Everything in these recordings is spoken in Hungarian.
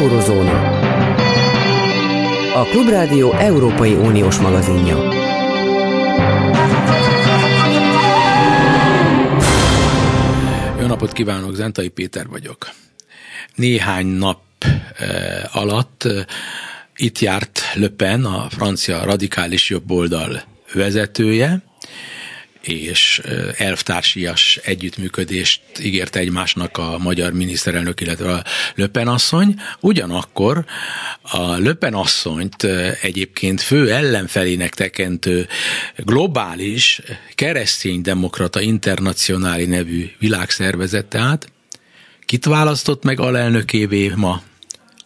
Eurozóna. A Klubrádió Európai Uniós magazinja. Jó napot kívánok, Zentai Péter vagyok. Néhány nap eh, alatt eh, itt járt Le Pen, a francia radikális jobboldal vezetője, és elvtársias együttműködést ígért egymásnak a magyar miniszterelnök, illetve a Löpen asszony. Ugyanakkor a Löpen asszonyt egyébként fő ellenfelének tekentő globális kereszténydemokrata internacionáli nevű világszervezet tehát kit választott meg alelnökévé ma?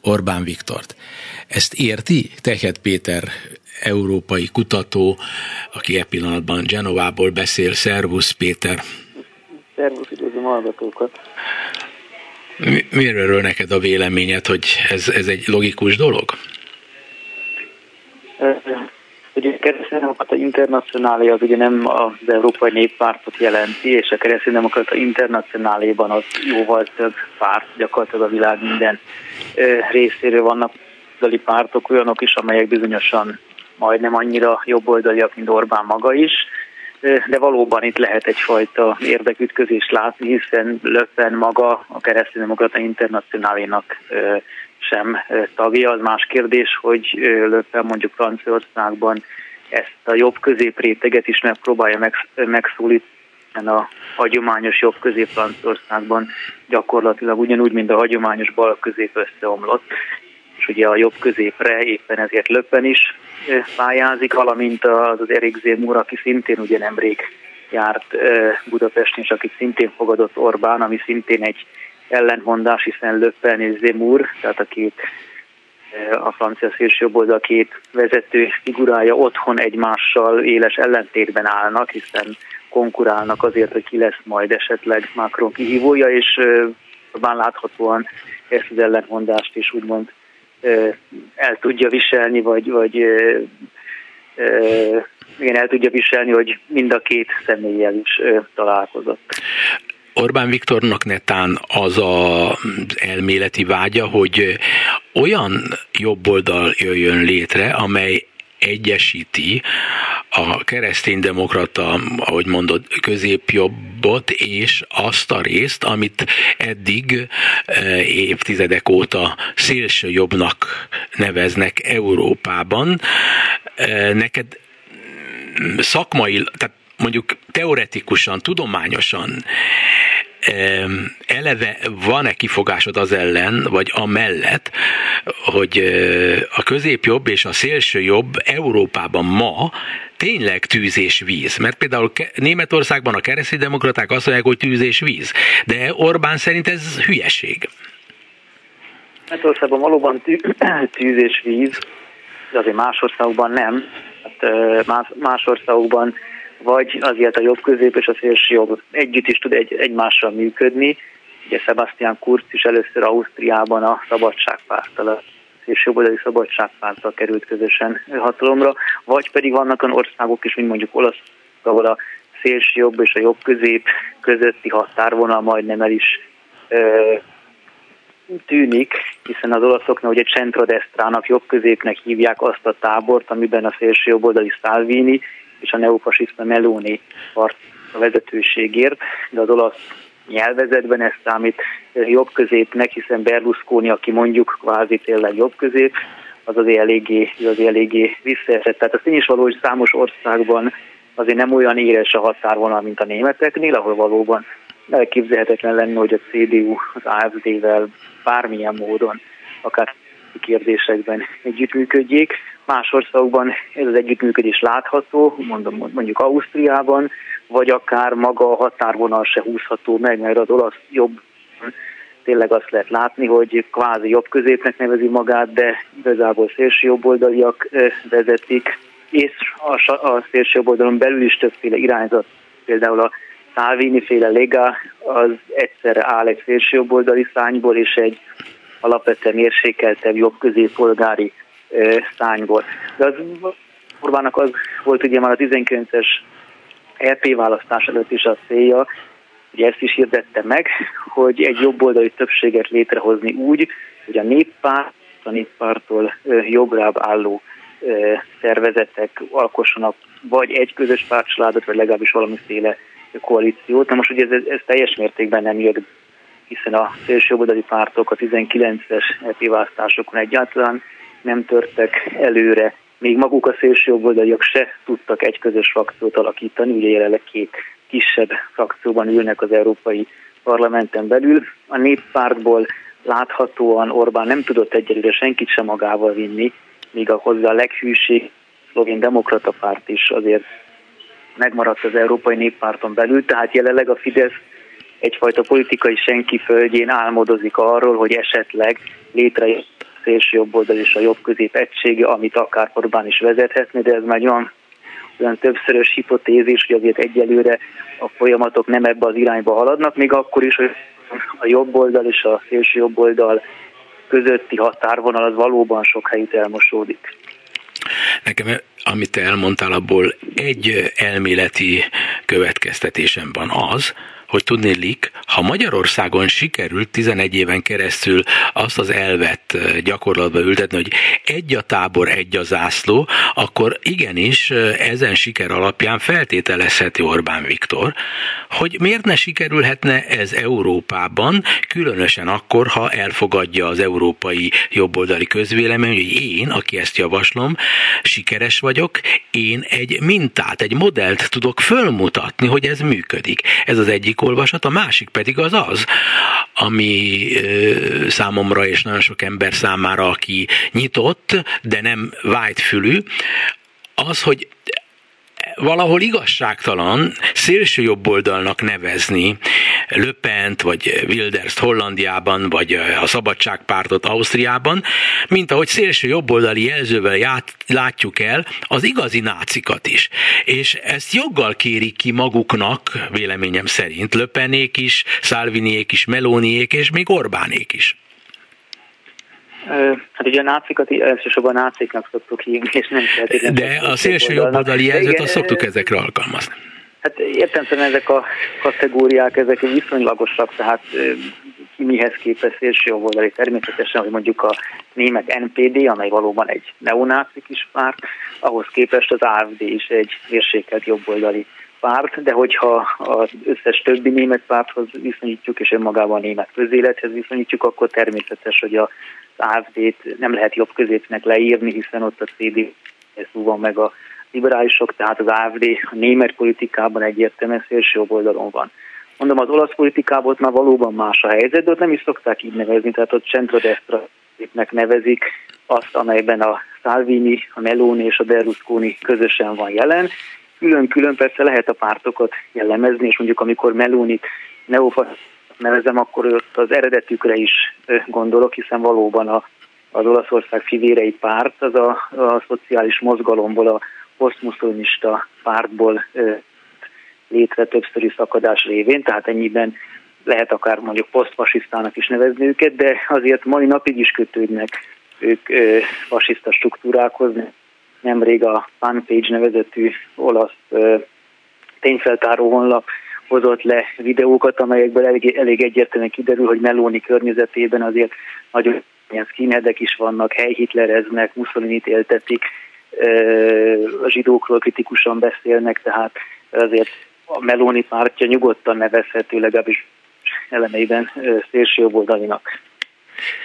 Orbán Viktort. Ezt érti Tehet Péter európai kutató, aki e pillanatban Genovából beszél. Szervusz Péter! Szervusz, üdvözlöm hallgatókat! Mi, miről neked a véleményed, hogy ez, ez egy logikus dolog? Ugye a kereszténydemokrata internacionálé az ugye nem az Európai Néppártot jelenti, és a kereszténydemokrata internacionáléban az jóval több párt, gyakorlatilag a világ minden részéről vannak pártok, olyanok is, amelyek bizonyosan majdnem annyira jobboldaliak, mint Orbán maga is, de valóban itt lehet egyfajta érdekütközést látni, hiszen Löppen maga a kereszténydemokrata internacionálénak sem tagja. Az más kérdés, hogy Löppen mondjuk Franciaországban ezt a jobb középréteget is megpróbálja megszólítani, a hagyományos jobb közép Franciaországban. Gyakorlatilag ugyanúgy, mint a hagyományos bal közép összeomlott, és ugye a jobb középre éppen ezért Löppen is pályázik, valamint az, az Erik Zémúr, aki szintén ugye nemrég járt Budapesten, és akit szintén fogadott Orbán, ami szintén egy ellentmondás, hiszen Löppen és Zémúr, tehát a két a francia szélsőjobb két vezető figurája otthon egymással éles ellentétben állnak, hiszen konkurálnak azért, hogy ki lesz majd esetleg Macron kihívója, és Orbán láthatóan ezt az ellentmondást is úgymond el tudja viselni, vagy, vagy igen, el tudja viselni, hogy mind a két személlyel is találkozott. Orbán Viktornak netán az a elméleti vágya, hogy olyan jobboldal jöjjön létre, amely egyesíti a kereszténydemokrata, ahogy mondod, középjobbot és azt a részt, amit eddig eh, évtizedek óta szélső jobbnak neveznek Európában. Eh, neked szakmai, tehát mondjuk teoretikusan, tudományosan eleve van-e kifogásod az ellen, vagy amellett, hogy a középjobb és a szélső jobb Európában ma tényleg tűz és víz. Mert például Németországban a kereszténydemokraták azt mondják, hogy tűz és víz. De Orbán szerint ez hülyeség. Németországban valóban tűz és víz, de azért más országokban nem. Hát, más, más országokban vagy azért a jobb közép és a szélső jobb együtt is tud egy, egymással működni. Ugye Sebastian Kurz is először Ausztriában a szabadságpárttal, a szélsőjobboldali szabadságpárttal került közösen hatalomra, vagy pedig vannak olyan országok is, mint mondjuk Olasz, ahol a szélső jobb és a jobb közép közötti határvonal majdnem el is ö, tűnik, hiszen az olaszoknak ugye centrodestrának, jobb középnek hívják azt a tábort, amiben a szélső jobboldali Salvini és a neofasiszta Meloni part a vezetőségért, de az olasz nyelvezetben ez számít jobb középnek, hiszen Berlusconi, aki mondjuk kvázi tényleg jobb közép, az azért eléggé, az eléggé visszaesett. Tehát a tény is való, hogy számos országban azért nem olyan éres a határvonal, mint a németeknél, ahol valóban elképzelhetetlen lenne, hogy a CDU az AFD-vel bármilyen módon, akár kérdésekben együttműködjék. Más országokban ez az együttműködés látható, mondom, mondjuk Ausztriában, vagy akár maga a határvonal se húzható meg, mert az olasz jobb tényleg azt lehet látni, hogy kvázi jobb középnek nevezi magát, de igazából szélső jobboldaliak vezetik, és a, a szélső jobboldalon belül is többféle irányzat, például a Salvini féle Lega, az egyszerre áll egy szélső jobboldali szányból és egy alapvetően mérsékeltebb, jobb középpolgári szányból. De az Orbának az volt ugye már a 19-es EP választás előtt is a célja, ugye ezt is hirdette meg, hogy egy jobboldali többséget létrehozni úgy, hogy a néppárt, a néppártól jobbrább álló szervezetek alkossanak vagy egy közös pártcsaládot, vagy legalábbis valamiféle koalíciót. Na most ugye ez, ez teljes mértékben nem jött, hiszen a szélsőjobboldali pártok a 19-es EP választásokon egyáltalán nem törtek előre, még maguk a szélsőjobboldaliak se tudtak egy közös frakciót alakítani, ugye jelenleg két kisebb frakcióban ülnek az Európai Parlamenten belül. A néppártból láthatóan Orbán nem tudott egyelőre senkit sem magával vinni, míg a hozzá leghűség szlovén demokrata párt is azért megmaradt az Európai Néppárton belül, tehát jelenleg a Fidesz egyfajta politikai senki földjén álmodozik arról, hogy esetleg létrejön a szélső jobb oldal és a jobb közép egysége, amit akár Orbán is vezethetne, de ez már olyan, olyan többszörös hipotézis, hogy azért egyelőre a folyamatok nem ebbe az irányba haladnak, még akkor is, hogy a jobb oldal és a szélső jobb oldal közötti határvonal az valóban sok helyütt elmosódik. Nekem, amit te elmondtál, abból egy elméleti következtetésem van az, hogy tudnélik, ha Magyarországon sikerült 11 éven keresztül azt az elvet gyakorlatba ültetni, hogy egy a tábor, egy a zászló, akkor igenis ezen siker alapján feltételezheti Orbán Viktor, hogy miért ne sikerülhetne ez Európában, különösen akkor, ha elfogadja az európai jobboldali közvélemény, hogy én, aki ezt javaslom, sikeres vagyok, én egy mintát, egy modellt tudok fölmutatni, hogy ez működik. Ez az egyik olvasat, a másik pedig az az, ami számomra és nagyon sok ember számára, aki nyitott, de nem vágyfülű, az, hogy valahol igazságtalan szélső jobboldalnak nevezni Löpent, vagy Wilderst Hollandiában, vagy a Szabadságpártot Ausztriában, mint ahogy szélső jobboldali jelzővel ját, látjuk el az igazi nácikat is. És ezt joggal kérik ki maguknak, véleményem szerint, Löpenék is, Szálviniék is, Melóniék és még Orbánék is. Hát ugye a nácikat elsősorban náciknak szoktuk hívni, és nem De a szélső jobboldali jelzőt azt szoktuk ezekre alkalmazni. Hát értem ezek a kategóriák, ezek viszonylagosak, tehát mihez képest szélső jobboldali természetesen, hogy mondjuk a német NPD, amely valóban egy neonáci kis párt, ahhoz képest az AFD is egy mérsékelt jobboldali párt, de hogyha az összes többi német párthoz viszonyítjuk, és önmagában a német közélethez viszonyítjuk, akkor természetes, hogy az AFD-t nem lehet jobb középnek leírni, hiszen ott a CD van meg a liberálisok, tehát az AFD a német politikában egyértelműen szélső oldalon van. Mondom, az olasz politikában már valóban más a helyzet, de ott nem is szokták így nevezni, tehát ott centrodestra nevezik azt, amelyben a Salvini, a Meloni és a Berlusconi közösen van jelen, külön-külön persze lehet a pártokat jellemezni, és mondjuk amikor Meloni neofasz nevezem, akkor ott az eredetükre is gondolok, hiszen valóban a, az Olaszország fivérei párt, az a, a szociális mozgalomból, a posztmuszlimista pártból létre többszöri szakadás révén, tehát ennyiben lehet akár mondjuk posztfasisztának is nevezni őket, de azért mai napig is kötődnek ők fasiszta struktúrákhoz, nemrég a Fanpage nevezetű olasz tényfeltáró honlap hozott le videókat, amelyekből elég, elég egyértelműen kiderül, hogy Meloni környezetében azért nagyon ilyen skinheadek is vannak, helyhitlereznek, Mussolinit éltetik, a zsidókról kritikusan beszélnek, tehát azért a Meloni pártja nyugodtan nevezhető legalábbis elemeiben szélsőjobboldalinak.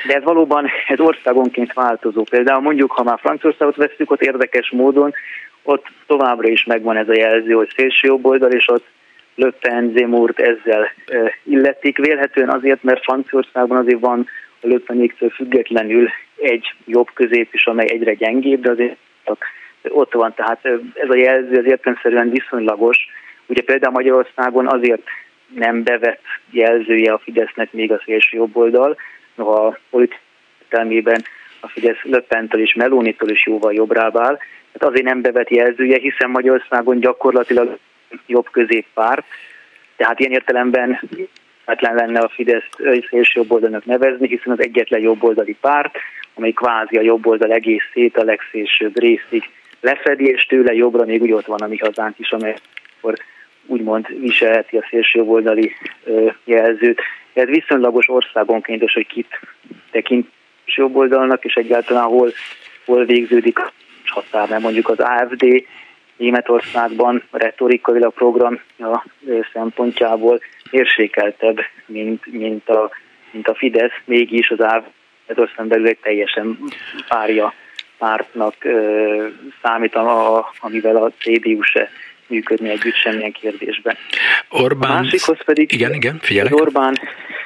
De ez valóban ez országonként változó. Például mondjuk, ha már Franciaországot veszük, ott érdekes módon, ott továbbra is megvan ez a jelző, hogy szélső jobb oldal, és ott Le Pen, ezzel illetik. Vélhetően azért, mert Franciaországban azért van a Le Penéktől függetlenül egy jobb közép is, amely egyre gyengébb, de azért ott van. Tehát ez a jelző az értelmszerűen viszonylagos. Ugye például Magyarországon azért nem bevett jelzője a Fidesznek még a szélső jobb oldal, a politikai a Fidesz Löppentől és Melónitól is jóval jobbra áll. Hát azért nem bevet jelzője, hiszen Magyarországon gyakorlatilag jobb középpárt, tehát ilyen értelemben lehetlen lenne a Fidesz szélső jobboldalnak nevezni, hiszen az egyetlen jobboldali párt, amely kvázi a jobboldal egészét a legszélsőbb részig lefedi, és tőle jobbra még úgy ott van a mi hazánk is, amely akkor úgymond viselheti a szélsőjobboldali jelzőt. Ez viszonylagos országonként, hogy kit tekint jobboldalnak, és egyáltalán hol, hol végződik a határ, mert mondjuk az AFD Németországban retorikailag program szempontjából érsékeltebb, mint, mint, a, mint a Fidesz, mégis az AFD Németországon belül egy teljesen párja pártnak ö, számít, a, amivel a CDU se működni együtt semmilyen kérdésben. Orbán... A másikhoz pedig igen, igen, figyelek. Az Orbán,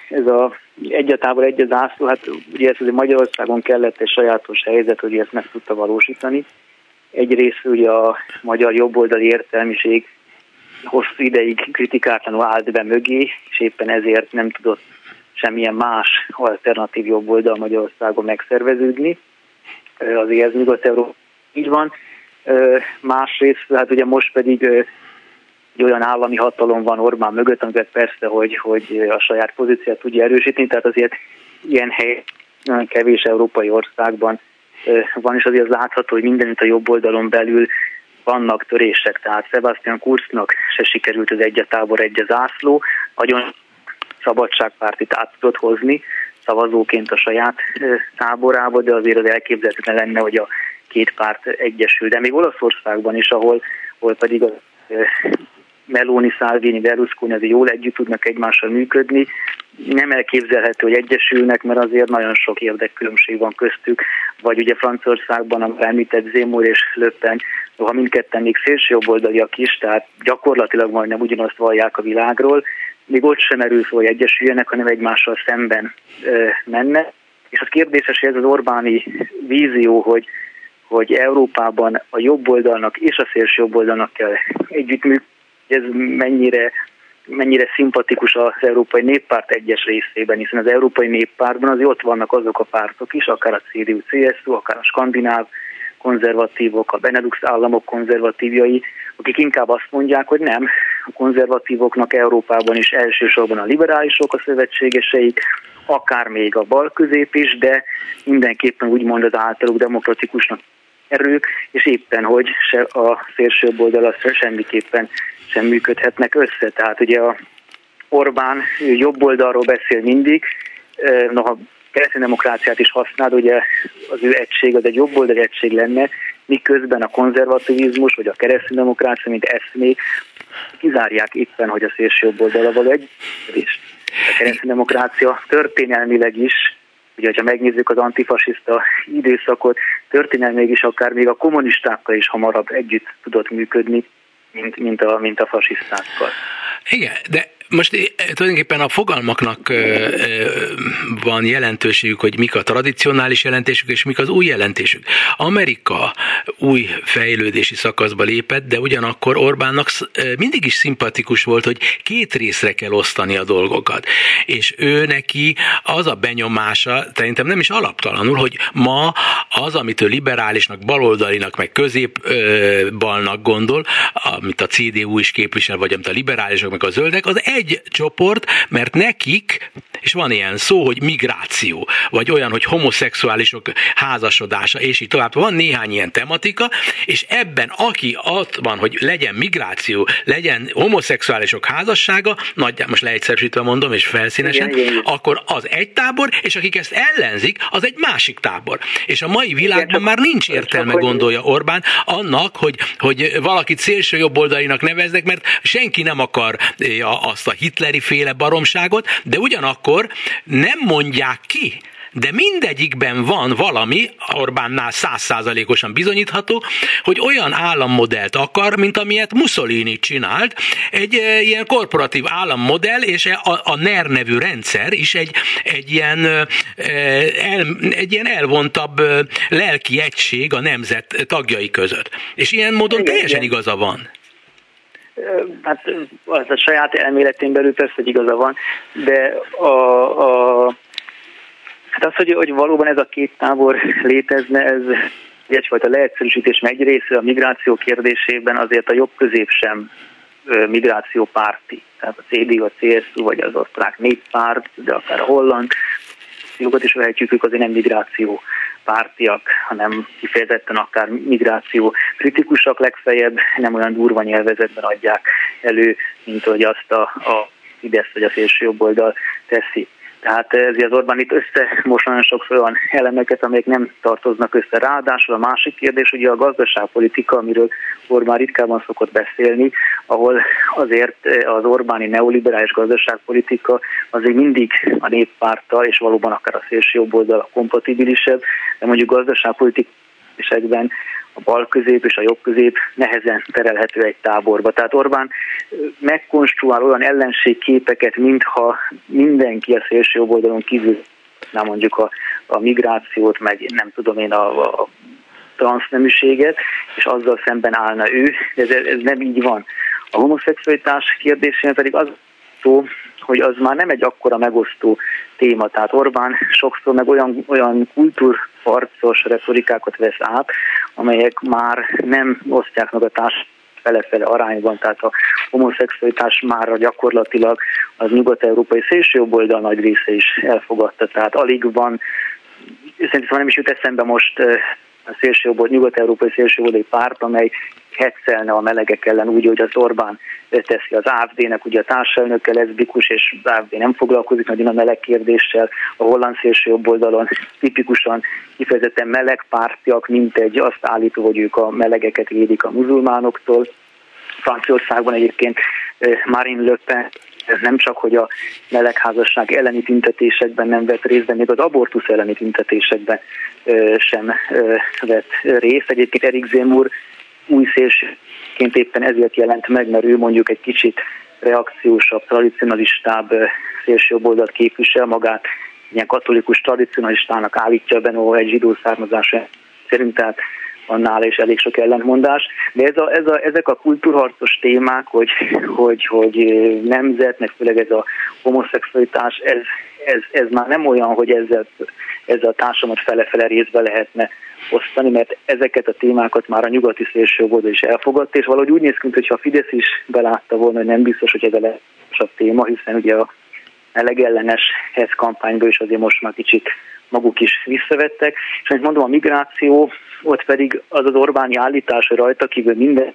ez a egyatával egy az ászló, hát ugye ez azért Magyarországon kellett egy sajátos helyzet, hogy ezt meg tudta valósítani. Egyrészt ugye a magyar jobboldali értelmiség hosszú ideig kritikátlanul állt be mögé, és éppen ezért nem tudott semmilyen más alternatív jobboldal Magyarországon megszerveződni. Azért ez Nyugat-Európa így van. Másrészt, hát ugye most pedig egy olyan állami hatalom van Orbán mögött, amivel persze, hogy, hogy a saját pozíciát tudja erősíteni, tehát azért ilyen hely nagyon kevés európai országban van, és azért az látható, hogy mindenütt a jobb oldalon belül vannak törések, tehát Sebastian Kurznak se sikerült az egy a tábor, egy az ászló, nagyon szabadságpártit át tudott hozni szavazóként a saját táborába, de azért az elképzelhetetlen lenne, hogy a két párt egyesül. De még Olaszországban is, ahol, ahol pedig a Meloni, Salvini, Berlusconi azért jól együtt tudnak egymással működni. Nem elképzelhető, hogy egyesülnek, mert azért nagyon sok érdekkülönbség van köztük. Vagy ugye Franciaországban, a említett Zémor és Löppen, ha mindketten még szélsőjobboldaliak is, tehát gyakorlatilag majdnem ugyanazt vallják a világról, még ott sem szó, hogy egyesüljenek, hanem egymással szemben menne. És az kérdéses, hogy ez az Orbáni vízió, hogy, hogy Európában a jobb oldalnak és a szélső jobb oldalnak kell együttműködni, ez mennyire, mennyire szimpatikus az Európai Néppárt egyes részében, hiszen az Európai Néppártban azért ott vannak azok a pártok is, akár a CDU, CSU, akár a skandináv konzervatívok, a Benelux államok konzervatívjai, akik inkább azt mondják, hogy nem, a konzervatívoknak Európában is elsősorban a liberálisok a szövetségeseik, akár még a bal közép is, de mindenképpen úgymond az általuk demokratikusnak erők, és éppen, hogy se a szélsőbb oldal semmiképpen sem működhetnek össze. Tehát ugye a Orbán jobb oldalról beszél mindig, noha keresztény demokráciát is használ, ugye az ő egység az egy jobb oldali egység lenne, miközben a konzervativizmus vagy a keresztény mint eszmék kizárják éppen, hogy a szélső jobb oldala való együttműködés. A keresztény demokrácia történelmileg is, ugye, ha megnézzük az antifasiszta időszakot, történelmileg is akár még a kommunistákkal is hamarabb együtt tudott működni, mint, mint, a, mint a fasisztákkal. Igen, de most eh, tulajdonképpen a fogalmaknak eh, eh, van jelentőségük, hogy mik a tradicionális jelentésük és mik az új jelentésük. Amerika új fejlődési szakaszba lépett, de ugyanakkor Orbánnak mindig is szimpatikus volt, hogy két részre kell osztani a dolgokat. És ő neki az a benyomása, szerintem nem is alaptalanul, hogy ma az, amit ő liberálisnak, baloldalinak, meg középbalnak gondol, amit a CDU is képvisel, vagy amit a liberálisok, meg a zöldek, az egy csoport, mert nekik, és van ilyen szó, hogy migráció, vagy olyan, hogy homoszexuálisok házasodása, és így tovább. Van néhány ilyen tematika, és ebben, aki ott van, hogy legyen migráció, legyen homoszexuálisok házassága, nagy, most leegyszerűsítve mondom, és felszínesen, igen, igen. akkor az egy tábor, és akik ezt ellenzik, az egy másik tábor. És a mai világban igen, már nincs értelme, gondolja Orbán, annak, hogy, hogy valakit szélső jobboldalinak neveznek, mert senki nem akar azt a hitleri féle baromságot, de ugyanakkor nem mondják ki, de mindegyikben van valami, Orbánnál százszázalékosan bizonyítható, hogy olyan állammodellt akar, mint amilyet Mussolini csinált, egy e, ilyen korporatív állammodell, és a, a NER nevű rendszer is egy, egy, ilyen, e, el, egy ilyen elvontabb e, lelki egység a nemzet tagjai között. És ilyen módon igen, teljesen igen. igaza van. Hát az a saját elméletén belül persze, hogy igaza van, de a, a Hát az, hogy, hogy valóban ez a két tábor létezne, ez egyfajta leegyszerűsítés, mert egy része a migráció kérdésében azért a jobb közép sem migrációpárti. Tehát a CDU, a CSU, vagy az osztrák néppárt, de akár a holland migrációkat is vehetjük, ők azért nem migráció pártiak, hanem kifejezetten akár migráció kritikusak legfeljebb, nem olyan durva nyelvezetben adják elő, mint hogy azt a, a Fidesz vagy a szélső jobb oldal teszi. Tehát ezért az Orbán itt összemos nagyon sok olyan elemeket, amelyek nem tartoznak össze. Ráadásul a másik kérdés ugye a gazdaságpolitika, amiről Orbán ritkában szokott beszélni, ahol azért az Orbáni neoliberális gazdaságpolitika azért mindig a néppárttal, és valóban akár a szélső jobb oldal a kompatibilisebb, de mondjuk gazdaságpolitikásekben a bal közép és a jobb közép nehezen terelhető egy táborba. Tehát Orbán megkonstruál olyan ellenségképeket, mintha mindenki a szélső jobb oldalon kívül nem mondjuk a, a migrációt, meg nem tudom én a, a transzneműséget, és azzal szemben állna ő, de ez, ez nem így van. A homoszexualitás kérdésén pedig az szó, hogy az már nem egy akkora megosztó téma. Tehát Orbán sokszor meg olyan, olyan kultúrharcos retorikákat vesz át, amelyek már nem osztják meg a társ fele-fele arányban, tehát a homoszexualitás már gyakorlatilag az nyugat-európai szélsőjobb nagy része is elfogadta, tehát alig van, szerintem nem is jut eszembe most a szélsőjobb, nyugat-európai szélsőjobb párt, amely hetszelne a melegek ellen úgy, hogy az Orbán teszi az AFD-nek, ugye a társelnöke leszbikus, és az AFD nem foglalkozik nagyon a meleg kérdéssel, a holland szélső jobb oldalon tipikusan kifejezetten meleg pártiak, mint egy azt állító, hogy ők a melegeket védik a muzulmánoktól. Franciaországban egyébként eh, Marine Le Pen ez nem csak, hogy a melegházasság elleni tüntetésekben nem vett részt, de még az abortusz elleni tüntetésekben sem vett részt. Egyébként Erik Zemur új szélsőként éppen ezért jelent meg, mert ő mondjuk egy kicsit reakciósabb, tradicionalistább szélsőjobb képvisel magát, ilyen katolikus tradicionalistának állítja Benó egy zsidó származású szerint, tehát annál is elég sok ellentmondás. De ez a, ez a, ezek a kultúrharcos témák, hogy, hogy, hogy nemzet, meg főleg ez a homoszexualitás, ez, ez, ez már nem olyan, hogy ezzel, ezzel a társadalmat fele-fele részbe lehetne osztani, mert ezeket a témákat már a nyugati szélső oldal is elfogadta, és valahogy úgy néz ki, hogy a Fidesz is belátta volna, hogy nem biztos, hogy ez a legfontosabb téma, hiszen ugye a legellenes HESZ kampányból is azért most már kicsit maguk is visszavettek. És amit mondom, a migráció, ott pedig az az Orbáni állítás, hogy rajta kívül minden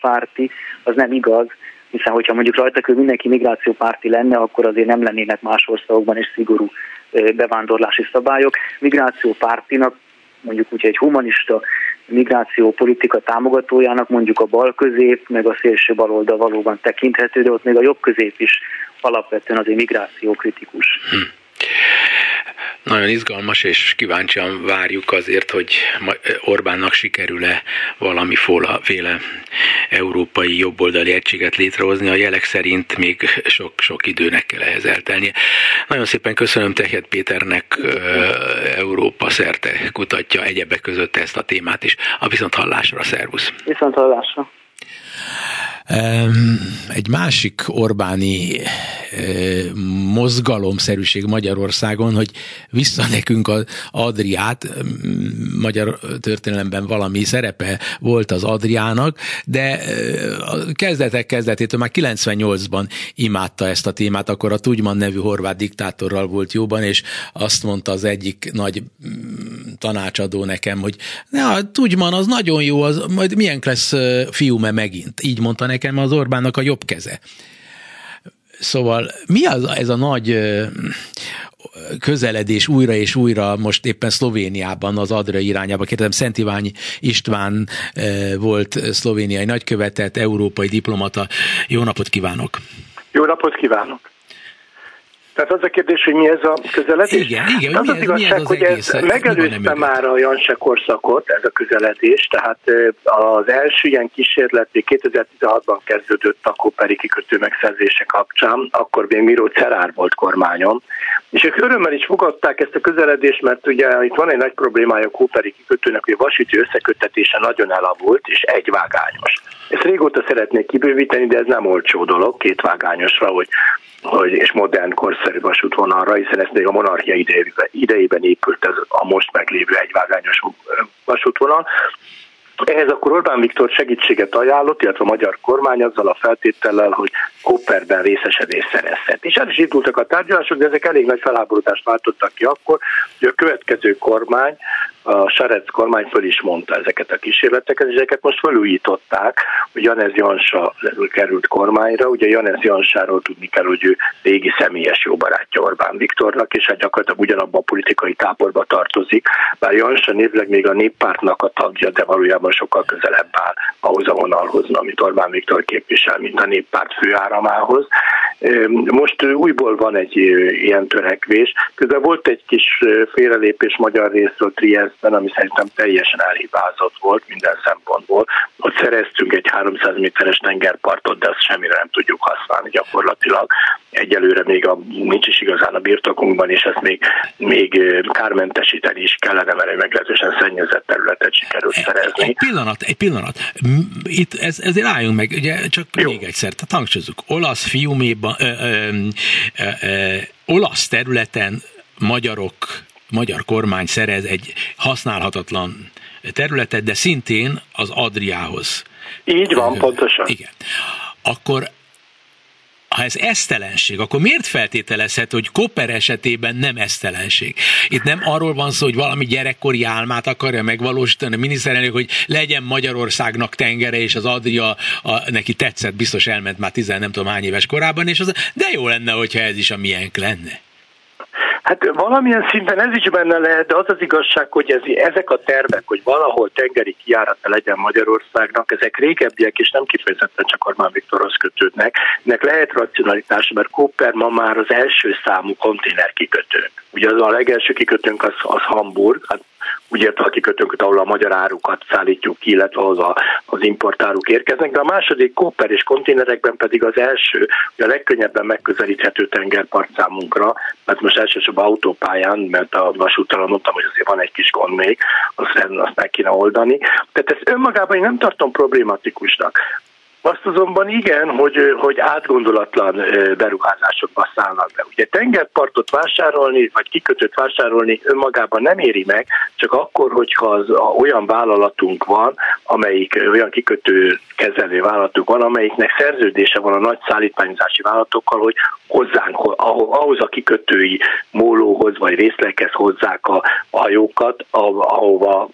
párti, az nem igaz, hiszen hogyha mondjuk rajta kívül mindenki migrációpárti lenne, akkor azért nem lennének más országokban is szigorú bevándorlási szabályok. Migrációpártinak mondjuk úgy egy humanista migráció politika támogatójának mondjuk a bal közép, meg a szélső baloldal valóban tekinthető, de ott még a jobb közép is alapvetően azért migráció kritikus. Hm. Nagyon izgalmas, és kíváncsian várjuk azért, hogy Orbánnak sikerül-e valami féle európai jobboldali egységet létrehozni. A jelek szerint még sok-sok időnek kell ehhez eltelnie. Nagyon szépen köszönöm Tehet Péternek, Európa szerte kutatja egyebek között ezt a témát is. A viszont hallásra, szervusz! Viszont hallásra! Egy másik Orbáni mozgalomszerűség Magyarországon, hogy vissza nekünk az Adriát, magyar történelemben valami szerepe volt az Adriának, de a kezdetek kezdetétől már 98-ban imádta ezt a témát, akkor a Tudjman nevű horvát diktátorral volt jóban, és azt mondta az egyik nagy tanácsadó nekem, hogy na, Tudjman az nagyon jó, az majd milyen lesz fiúme megint. Így mondta nekem az Orbánnak a jobb keze. Szóval mi az ez a nagy közeledés újra és újra most éppen Szlovéniában az Adra irányába. Kérdezem, Szent Iványi István volt szlovéniai nagykövetet, európai diplomata. Jó napot kívánok! Jó napot kívánok! Tehát az a kérdés, hogy mi ez a közeledés? Igen, igen. Az az igazság, az hogy ez megelőzte már a Janse korszakot, ez a közeledés, tehát az első ilyen kísérlet 2016-ban kezdődött a Kóperi kikötő megszerzése kapcsán, akkor még Miró Cerár volt kormányom, és ők örömmel is fogadták ezt a közeledést, mert ugye itt van egy nagy problémája a Kóperi kikötőnek, hogy a vasúti összeköttetése nagyon elavult és egyvágányos. Ezt régóta szeretnék kibővíteni, de ez nem olcsó dolog, kétvágányosra, hogy hogy, és modern, korszerű vasútvonalra, hiszen ez még a monarchia idejében, idejében épült ez a most meglévő egyvágányos vasútvonal. Ehhez akkor Orbán Viktor segítséget ajánlott, illetve a magyar kormány azzal a feltétellel, hogy Koperben részesedés szerezhet. És el is indultak a tárgyalások, de ezek elég nagy felháborodást váltottak ki akkor, hogy a következő kormány a Sarec kormány föl is mondta ezeket a kísérleteket, és ezeket most felújították, hogy Janez Jansa került kormányra, ugye Janez Jansáról tudni kell, hogy ő régi személyes jó barátja Orbán Viktornak, és hát gyakorlatilag ugyanabban a politikai táborba tartozik, bár Jansa névleg még a néppártnak a tagja, de valójában sokkal közelebb áll ahhoz a vonalhoz, amit Orbán Viktor képvisel, mint a néppárt főáramához. Most újból van egy ilyen törekvés, közben volt egy kis félrelépés magyar részről Trieste Budapestben, ami szerintem teljesen elhibázott volt minden szempontból. Ott szereztünk egy 300 méteres tengerpartot, de azt semmire nem tudjuk használni gyakorlatilag. Egyelőre még a, nincs is igazán a birtokunkban, és ezt még, még kármentesíteni is kellene, mert egy meglehetősen szennyezett területet sikerült szerezni. Egy pillanat, egy pillanat. Itt ez, ezért álljunk meg, ugye csak Jó. még egyszer, tehát hangsúlyozunk, olasz fiuméban, ö, ö, ö, ö, olasz területen magyarok magyar kormány szerez egy használhatatlan területet, de szintén az Adriához. Így van, pontosan. Igen. Akkor ha ez esztelenség, akkor miért feltételezhet, hogy Koper esetében nem esztelenség? Itt nem arról van szó, hogy valami gyerekkori álmát akarja megvalósítani a miniszterelnök, hogy legyen Magyarországnak tengere, és az Adria a, neki tetszett, biztos elment már tizen nem tudom hány éves korában, és az, de jó lenne, hogyha ez is a miénk lenne. Hát valamilyen szinten ez is benne lehet, de az az igazság, hogy ez, ezek a tervek, hogy valahol tengeri kijárata legyen Magyarországnak, ezek régebbiek és nem kifejezetten csak Armán Viktorhoz kötődnek. Ennek lehet racionalitás, mert Cooper ma már az első számú konténer kikötő. Ugye az a legelső kikötőnk az, az Hamburg, hát úgy értem a kikötőnket, ahol a magyar árukat szállítjuk ki, illetve az, a, az importáruk érkeznek, de a második kóper és konténerekben pedig az első, a legkönnyebben megközelíthető tengerpart számunkra, mert most elsősorban autópályán, mert a vasúttalon mondtam, hogy azért van egy kis gond még, azt, azt meg kéne oldani. Tehát ezt önmagában én nem tartom problématikusnak. Azt azonban igen, hogy, hogy átgondolatlan beruházásokba szállnak be. Ugye tengerpartot vásárolni, vagy kikötőt vásárolni önmagában nem éri meg, csak akkor, hogyha az, olyan vállalatunk van, amelyik olyan kikötő kezelő vállalatunk van, amelyiknek szerződése van a nagy szállítmányozási vállalatokkal, hogy hozzánk, ahhoz a kikötői mólóhoz vagy részleghez hozzák a, hajókat, ahova,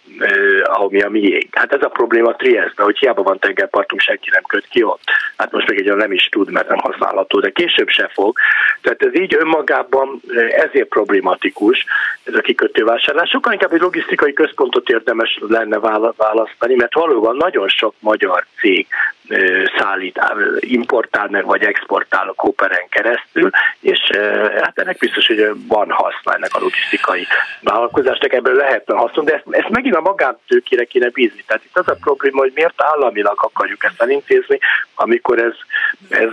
ami a miénk. Hát ez a probléma Trieste, hogy hiába van tengerpartunk, senki nem köt ki ott. Hát most még egy nem is tud, mert nem használható, de később se fog. Tehát ez így önmagában ezért problematikus, ez a kikötővásárlás. Sokkal inkább egy logisztikai központot érdemes lenne választani, mert valóban nagyon sok magyar cég szállít, importál meg, vagy exportál a Kooperen keresztül, és hát ennek biztos, hogy van haszna ennek a logisztikai vállalkozásnak, ebből lehetne haszon, de ezt, ezt megint a magántőkére kéne bízni. Tehát itt az a probléma, hogy miért államilag akarjuk ezt elintézni, amikor ez, ez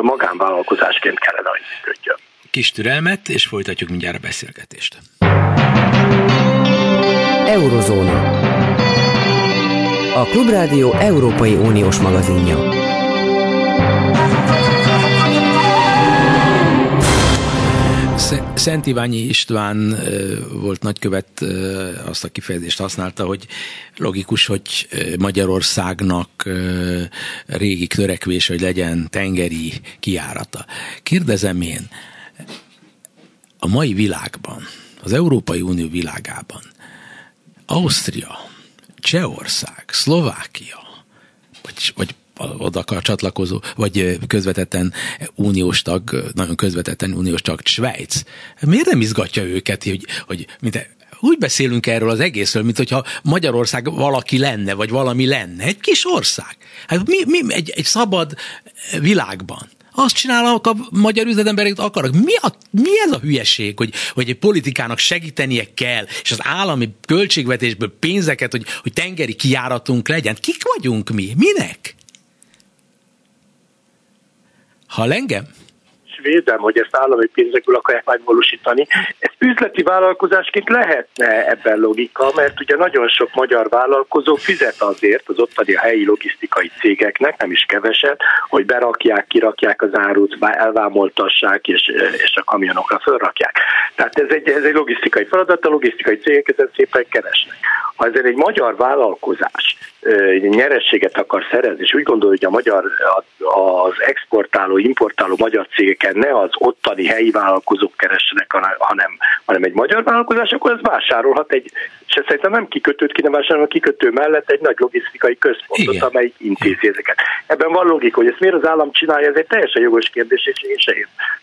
magánvállalkozásként kellene, hogy működjön. Kis türelmet, és folytatjuk mindjárt a beszélgetést. Eurozóna a Klubrádió Európai Uniós magazinja. Szent Iványi István volt nagykövet, azt a kifejezést használta, hogy logikus, hogy Magyarországnak régi törekvés, hogy legyen tengeri kiárata. Kérdezem én, a mai világban, az Európai Unió világában, Ausztria, Csehország, Szlovákia, vagy, vagy oda csatlakozó, vagy közvetetten uniós tag, nagyon közvetetten uniós tag, Svájc. Miért nem izgatja őket, hogy, hogy mint úgy beszélünk erről az egészről, mint hogyha Magyarország valaki lenne, vagy valami lenne. Egy kis ország. Hát mi, mi egy, egy szabad világban azt csinálnak a magyar üzletemberek, akarnak. Mi, a, mi ez a hülyeség, hogy, hogy egy politikának segítenie kell, és az állami költségvetésből pénzeket, hogy, hogy tengeri kiáratunk legyen? Kik vagyunk mi? Minek? Ha engem? Védem, hogy ezt állami pénzekből akarják megvalósítani. Ez üzleti vállalkozásként lehetne ebben logika, mert ugye nagyon sok magyar vállalkozó fizet azért az ottani helyi logisztikai cégeknek, nem is keveset, hogy berakják, kirakják az árut, elvámoltassák, és, és a kamionokra felrakják. Tehát ez egy, ez egy logisztikai feladat, a logisztikai cégek ezen szépen keresnek. Ha ez egy magyar vállalkozás nyerességet akar szerezni, és úgy gondolja, hogy a magyar, az exportáló, importáló magyar cégeken ne az ottani helyi vállalkozók keressenek, hanem, hanem egy magyar vállalkozás, akkor ez vásárolhat egy, és szerintem nem kikötőt kéne vásárolni, a kikötő mellett egy nagy logisztikai központot, Igen. amely intézi ezeket. Ebben van logika, hogy ezt miért az állam csinálja, ez egy teljesen jogos kérdés, és én se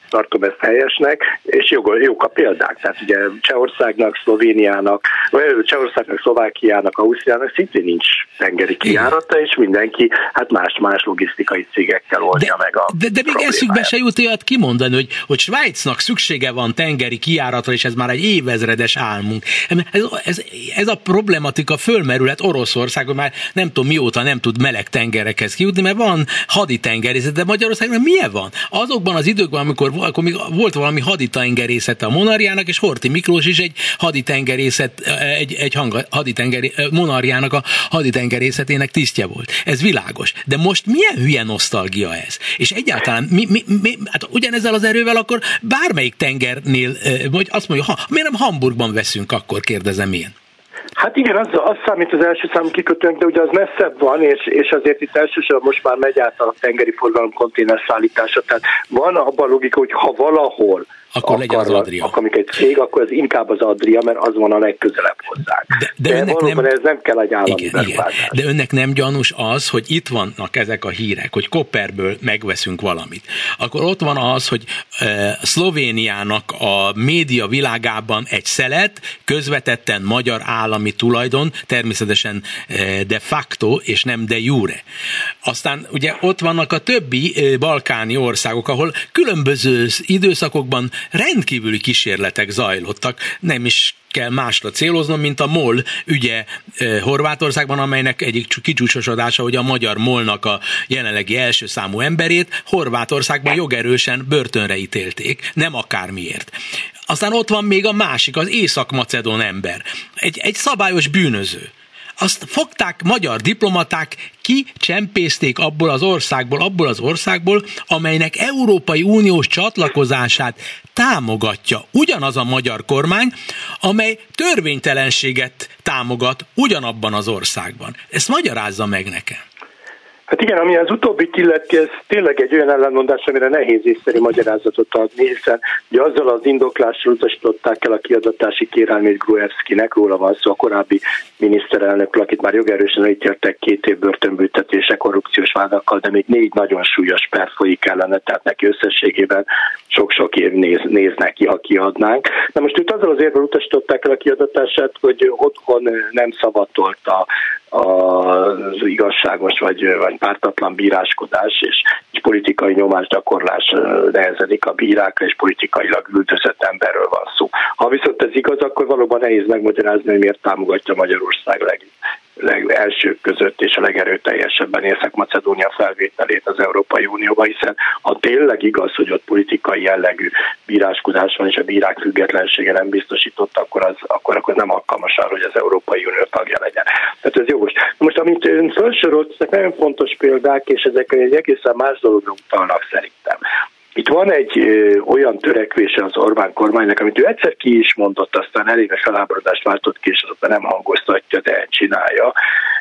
tartom ezt helyesnek, és jó, jók a példák. Tehát ugye Csehországnak, Szlovéniának, vagy Csehországnak, Szlovákiának, Ausztriának szintén nincs tengeri kijárata, és mindenki hát más-más logisztikai cégekkel oldja de, meg a De, de még eszükbe se jut olyat kimondani, hogy, hogy Svájcnak szüksége van tengeri kijáratra, és ez már egy évezredes álmunk. Ez, ez, ez a problematika fölmerülhet Oroszországon, már nem tudom mióta nem tud meleg tengerekhez kijutni, mert van haditengerészet, de Magyarországon milyen van? Azokban az időkben, amikor akkor még volt valami haditengerészet a Monarjának, és Horti Miklós is egy haditengerészet, egy, egy hang, haditengeri, Monarjának a haditengerészetének tisztje volt. Ez világos. De most milyen hülye nosztalgia ez? És egyáltalán mi, mi, mi, hát ugyanezzel az erővel akkor bármelyik tengernél, vagy azt mondja, ha, miért nem Hamburgban veszünk, akkor kérdezem én. Hát igen, az, az számít az első számú kikötőnk, de ugye az messzebb van, és, és azért itt elsősorban most már megy át a tengeri forgalom konténer szállítása. Tehát van abban logika, hogy ha valahol akkor legyen az Adria. Akkor amikor egy cég, akkor ez inkább az Adria, mert az van a legközelebb hozzánk. De, de, de önnek nem, ez nem kell egy állami igen, igen. De önnek nem gyanús az, hogy itt vannak ezek a hírek, hogy Kopperből megveszünk valamit. Akkor ott van az, hogy e, Szlovéniának a média világában egy szelet, közvetetten magyar állami tulajdon, természetesen e, de facto és nem de jure. Aztán ugye ott vannak a többi e, balkáni országok, ahol különböző időszakokban rendkívüli kísérletek zajlottak, nem is kell másra céloznom, mint a MOL ügye Horvátországban, amelynek egyik kicsúcsosodása, hogy a magyar MOL-nak a jelenlegi első számú emberét Horvátországban jogerősen börtönre ítélték, nem akármiért. Aztán ott van még a másik, az észak-macedon ember. Egy, egy szabályos bűnöző azt fogták magyar diplomaták, kicsempészték abból az országból, abból az országból, amelynek Európai Uniós csatlakozását támogatja ugyanaz a magyar kormány, amely törvénytelenséget támogat ugyanabban az országban. Ezt magyarázza meg nekem. Hát igen, ami az utóbbi illeti, ez tényleg egy olyan ellenmondás, amire nehéz észszerű magyarázatot adni, hiszen ugye azzal az indoklással utasították el a kiadatási kérelmét Gruevskinek, róla van szó a korábbi miniszterelnök, akit már jogerősen ítéltek két év börtönbüntetése korrupciós vádakkal, de még négy nagyon súlyos per folyik ellene, tehát neki összességében sok-sok év néz, néz neki, ha kiadnánk. Na most itt azzal az érvel utasították el a kiadatását, hogy otthon nem szavatolta az igazságos vagy, vagy pártatlan bíráskodás és, és politikai nyomásgyakorlás nehezedik a bírákra, és politikailag üldözött emberről van szó. Ha viszont ez igaz, akkor valóban nehéz megmagyarázni, hogy miért támogatja Magyarország leg, legelsők között és a legerőteljesebben Észak-Macedónia felvételét az Európai Unióba, hiszen ha tényleg igaz, hogy ott politikai jellegű bíráskodás van, és a bírák függetlensége nem biztosított, akkor az, akkor, akkor nem alkalmas arra, hogy az Európai Unió tagja legyen. Tehát ez jogos. Most amit ön felsorolt, ezek nagyon fontos példák, és ezek egy egészen más dologra utalnak szerintem. Itt van egy ö, olyan törekvése az Orbán kormánynak, amit ő egyszer ki is mondott, aztán eléve felábradást váltott ki, és aztán nem hangoztatja, de csinálja.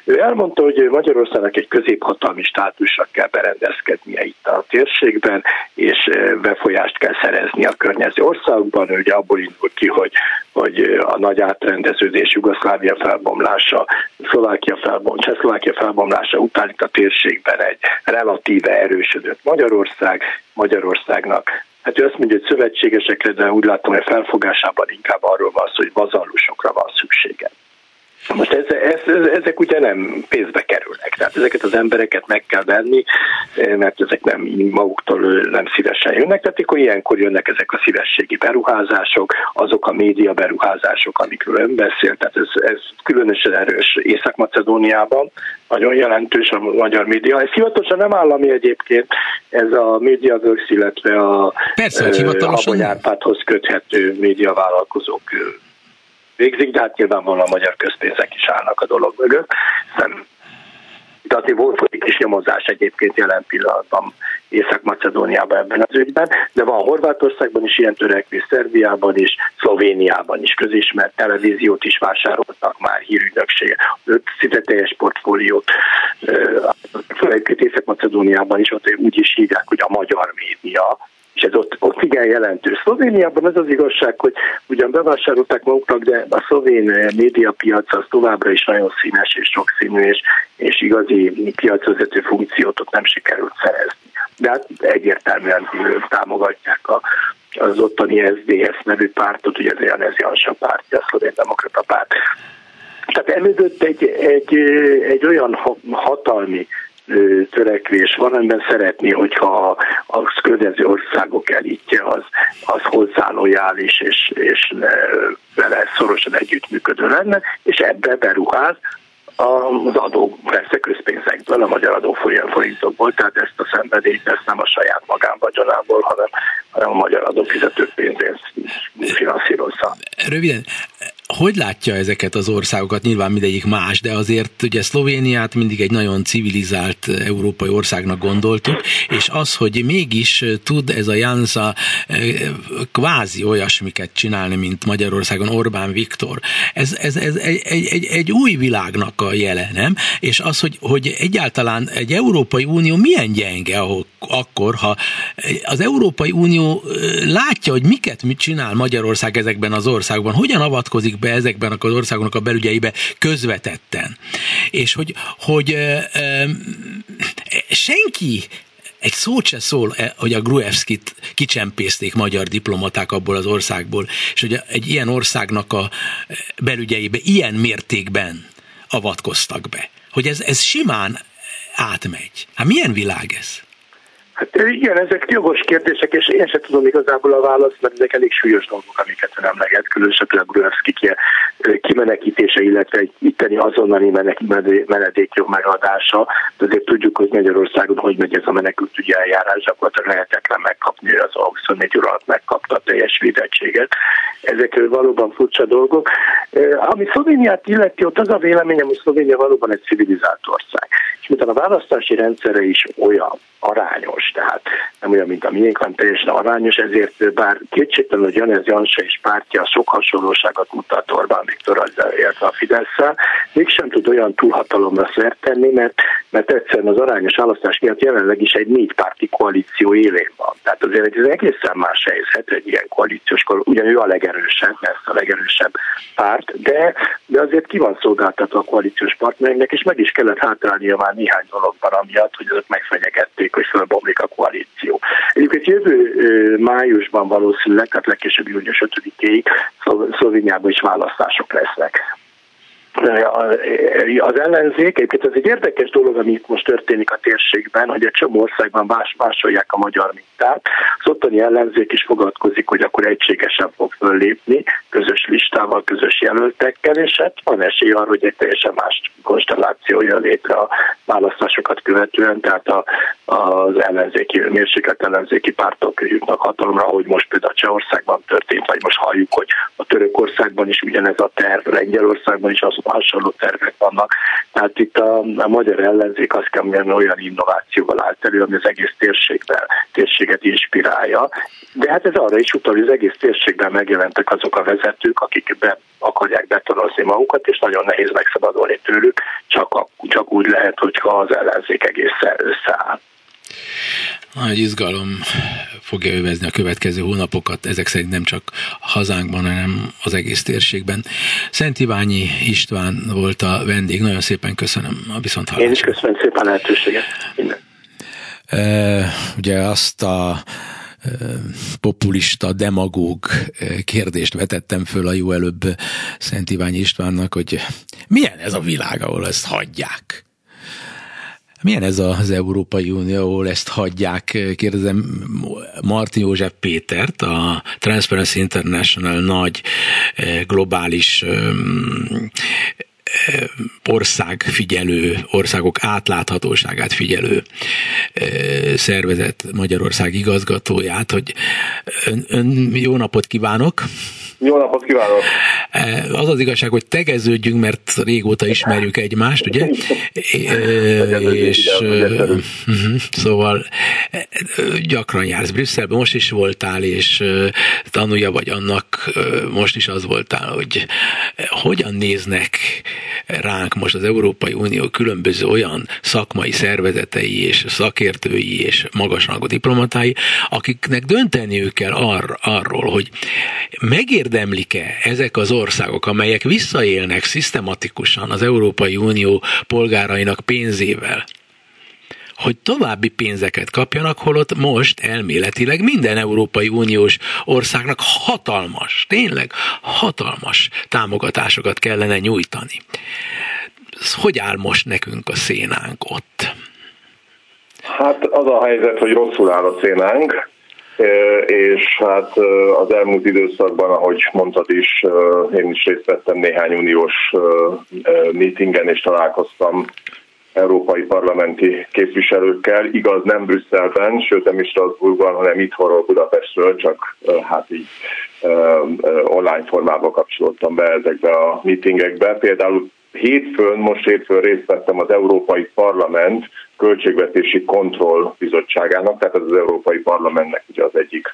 Ő elmondta, hogy Magyarországnak egy középhatalmi státusra kell berendezkednie itt a térségben, és befolyást kell szerezni a környező országokban. Ő ugye abból indul ki, hogy, hogy a nagy átrendeződés, Jugoszlávia felbomlása, Szlovákia felbomlása, Csehszlovákia felbomlása után itt a térségben egy relatíve erősödött Magyarország, Magyarországnak Hát ő azt mondja, hogy szövetségesekre, de úgy látom, hogy felfogásában inkább arról van szó, hogy vazallusokra van szüksége. Most ez, ez, ezek ugye nem pénzbe kerülnek, tehát ezeket az embereket meg kell venni, mert ezek nem maguktól nem szívesen jönnek, tehát akkor ilyenkor jönnek ezek a szívességi beruházások, azok a média beruházások, amikről ön beszél, tehát ez, ez különösen erős Észak-Macedóniában, nagyon jelentős a magyar média. Ez hivatalosan nem állami egyébként, ez a MediaWorks, illetve a Persze, Habony köthető médiavállalkozók végzik, de hát nyilvánvalóan a magyar közpénzek is állnak a dolog mögött. De azért volt egy kis nyomozás egyébként jelen pillanatban Észak-Macedóniában ebben az ügyben, de van Horvátországban is ilyen törekvés, Szerbiában is, Szlovéniában is közismert televíziót is vásároltak már hírügynöksége, öt szinte teljes portfóliót. Főleg Észak-Macedóniában is ott úgy is hívják, hogy a magyar média, és ez ott, ott igen jelentős. Szlovéniában az az igazság, hogy ugyan bevásárolták maguknak, de a szlovén médiapiac az továbbra is nagyon színes és sokszínű, és, és igazi piacvezető funkciót ott nem sikerült szerezni. De hát egyértelműen támogatják a, az ottani SDS nevű pártot, ugye az Janez Jansa pártja, a szlovén demokrata párt. Tehát emögött egy, egy, egy olyan hatalmi törekvés van, amiben szeretné, hogyha a környező országok elítje, az, az hozzá lojális és, és vele szorosan együttműködő lenne, és ebbe beruház, az adó persze közpénzekből, a magyar adóforintokból, tehát ezt a szenvedélyt ezt nem a saját magánvagyonából, hanem, hanem a magyar adófizetők pénzén finanszírozza. Röviden, hogy látja ezeket az országokat? Nyilván mindegyik más, de azért ugye Szlovéniát mindig egy nagyon civilizált európai országnak gondoltuk, és az, hogy mégis tud ez a Jansa eh, kvázi olyasmiket csinálni, mint Magyarországon Orbán Viktor, ez, ez, ez egy, egy, egy, egy új világnak a jele, nem? És az, hogy, hogy egyáltalán egy Európai Unió milyen gyenge ahol, akkor, ha az Európai Unió eh, látja, hogy miket mit csinál Magyarország ezekben az országokban, hogyan avatkozik be ezekben az országoknak a belügyeibe közvetetten. És hogy, hogy senki egy szót se szól, e, hogy a Gruevskit kicsempészték magyar diplomaták abból az országból, és hogy egy ilyen országnak a belügyeibe ilyen mértékben avatkoztak be. Hogy ez, ez simán átmegy. Hát milyen világ ez? Hát igen, ezek jogos kérdések, és én sem tudom igazából a választ, mert ezek elég súlyos dolgok, amiket ön emleget, különösen a Gruevski kimenekítése, illetve egy itteni azonnali menedékjog megadása. De azért tudjuk, hogy Magyarországon hogy megy ez a menekültügyi eljárás, gyakorlatilag lehetetlen megkapni, az a 24 óra alatt megkapta teljes védettséget. Ezek valóban furcsa dolgok. Ami Szlovéniát illeti, ott az a véleményem, hogy Szlovénia valóban egy civilizált ország. És miután a választási rendszere is olyan arányos, tehát nem olyan, mint a miénk, hanem teljesen arányos, ezért bár kétségtelenül, hogy Janez Jansa és pártja sok hasonlóságot mutat Orbán Viktor azzal, illetve a fidesz mégsem tud olyan túlhatalomra szert tenni, mert, mert egyszerűen az arányos választás miatt jelenleg is egy négy párti koalíció élén van. Tehát azért egy egészen más helyzet egy ilyen koalíciós, ugyan ő a legerősebb, mert a legerősebb párt, de, de azért ki van szolgáltatva a koalíciós partnereknek, és meg is kellett hátrálnia már néhány dologban, amiatt, hogy azok megfenyegették, hogy fölbomlik a koalíció. Egyébként jövő májusban valószínűleg, tehát legkésőbb június 5-ig Szlovéniában is választások lesznek az ellenzék, egyébként ez egy érdekes dolog, ami itt most történik a térségben, hogy egy csomó országban más, másolják a magyar mintát. Az ottani ellenzék is fogadkozik, hogy akkor egységesen fog föllépni, közös listával, közös jelöltekkel, és hát van esély arra, hogy egy teljesen más konstelláció jön létre a választásokat követően, tehát a, az ellenzéki, mérséklet ellenzéki pártok jutnak hatalomra, ahogy most például Csehországban történt, vagy most halljuk, hogy a Törökországban is ugyanez a terv, Lengyelországban is az hasonló tervek vannak. Tehát itt a, a magyar ellenzék azt kell mondani, olyan innovációval állt elő, ami az egész térségben, térséget inspirálja. De hát ez arra is utal, hogy az egész térségben megjelentek azok a vezetők, akik be akarják betonozni magukat, és nagyon nehéz megszabadulni tőlük, csak, a, csak úgy lehet, hogyha az ellenzék egészen összeáll. Nagy izgalom fogja övezni a következő hónapokat, ezek szerint nem csak hazánkban, hanem az egész térségben. Szent Iványi István volt a vendég, nagyon szépen köszönöm a viszont Én is köszönöm szépen a lehetőséget. E, ugye azt a populista, demagóg kérdést vetettem föl a jó előbb Szent Iványi Istvánnak, hogy milyen ez a világ, ahol ezt hagyják? Milyen ez az Európai Unió, ahol ezt hagyják? Kérdezem Martin József Pétert, a Transparency International nagy eh, globális eh, ország figyelő, országok átláthatóságát figyelő eh, szervezet Magyarország igazgatóját, hogy ön, ön jó napot kívánok! Jó napot kívánok! Az az igazság, hogy tegeződjünk, mert régóta ismerjük egymást, ugye? és mhm, szóval gyakran jársz Brüsszelbe, most is voltál, és tanulja vagy annak, most is az voltál, hogy hogyan néznek ránk most az Európai Unió különböző olyan szakmai szervezetei és szakértői és magasrangú diplomatái, akiknek dönteniük kell ar- arról, hogy megérdemlik-e ezek az országok, amelyek visszaélnek szisztematikusan az Európai Unió polgárainak pénzével, hogy további pénzeket kapjanak, holott most elméletileg minden Európai Uniós országnak hatalmas, tényleg hatalmas támogatásokat kellene nyújtani. Hogy áll most nekünk a szénánk ott? Hát az a helyzet, hogy rosszul áll a szénánk, és hát az elmúlt időszakban, ahogy mondtad is, én is részt vettem néhány uniós meetingen, és találkoztam európai parlamenti képviselőkkel, igaz nem Brüsszelben, sőt nem is Strasbourgban, hanem itthonról Budapestről, csak hát így online formában kapcsolódtam be ezekbe a meetingekbe. Például hétfőn, most hétfőn részt vettem az Európai Parlament Költségvetési Kontroll Bizottságának, tehát az Európai Parlamentnek ugye az egyik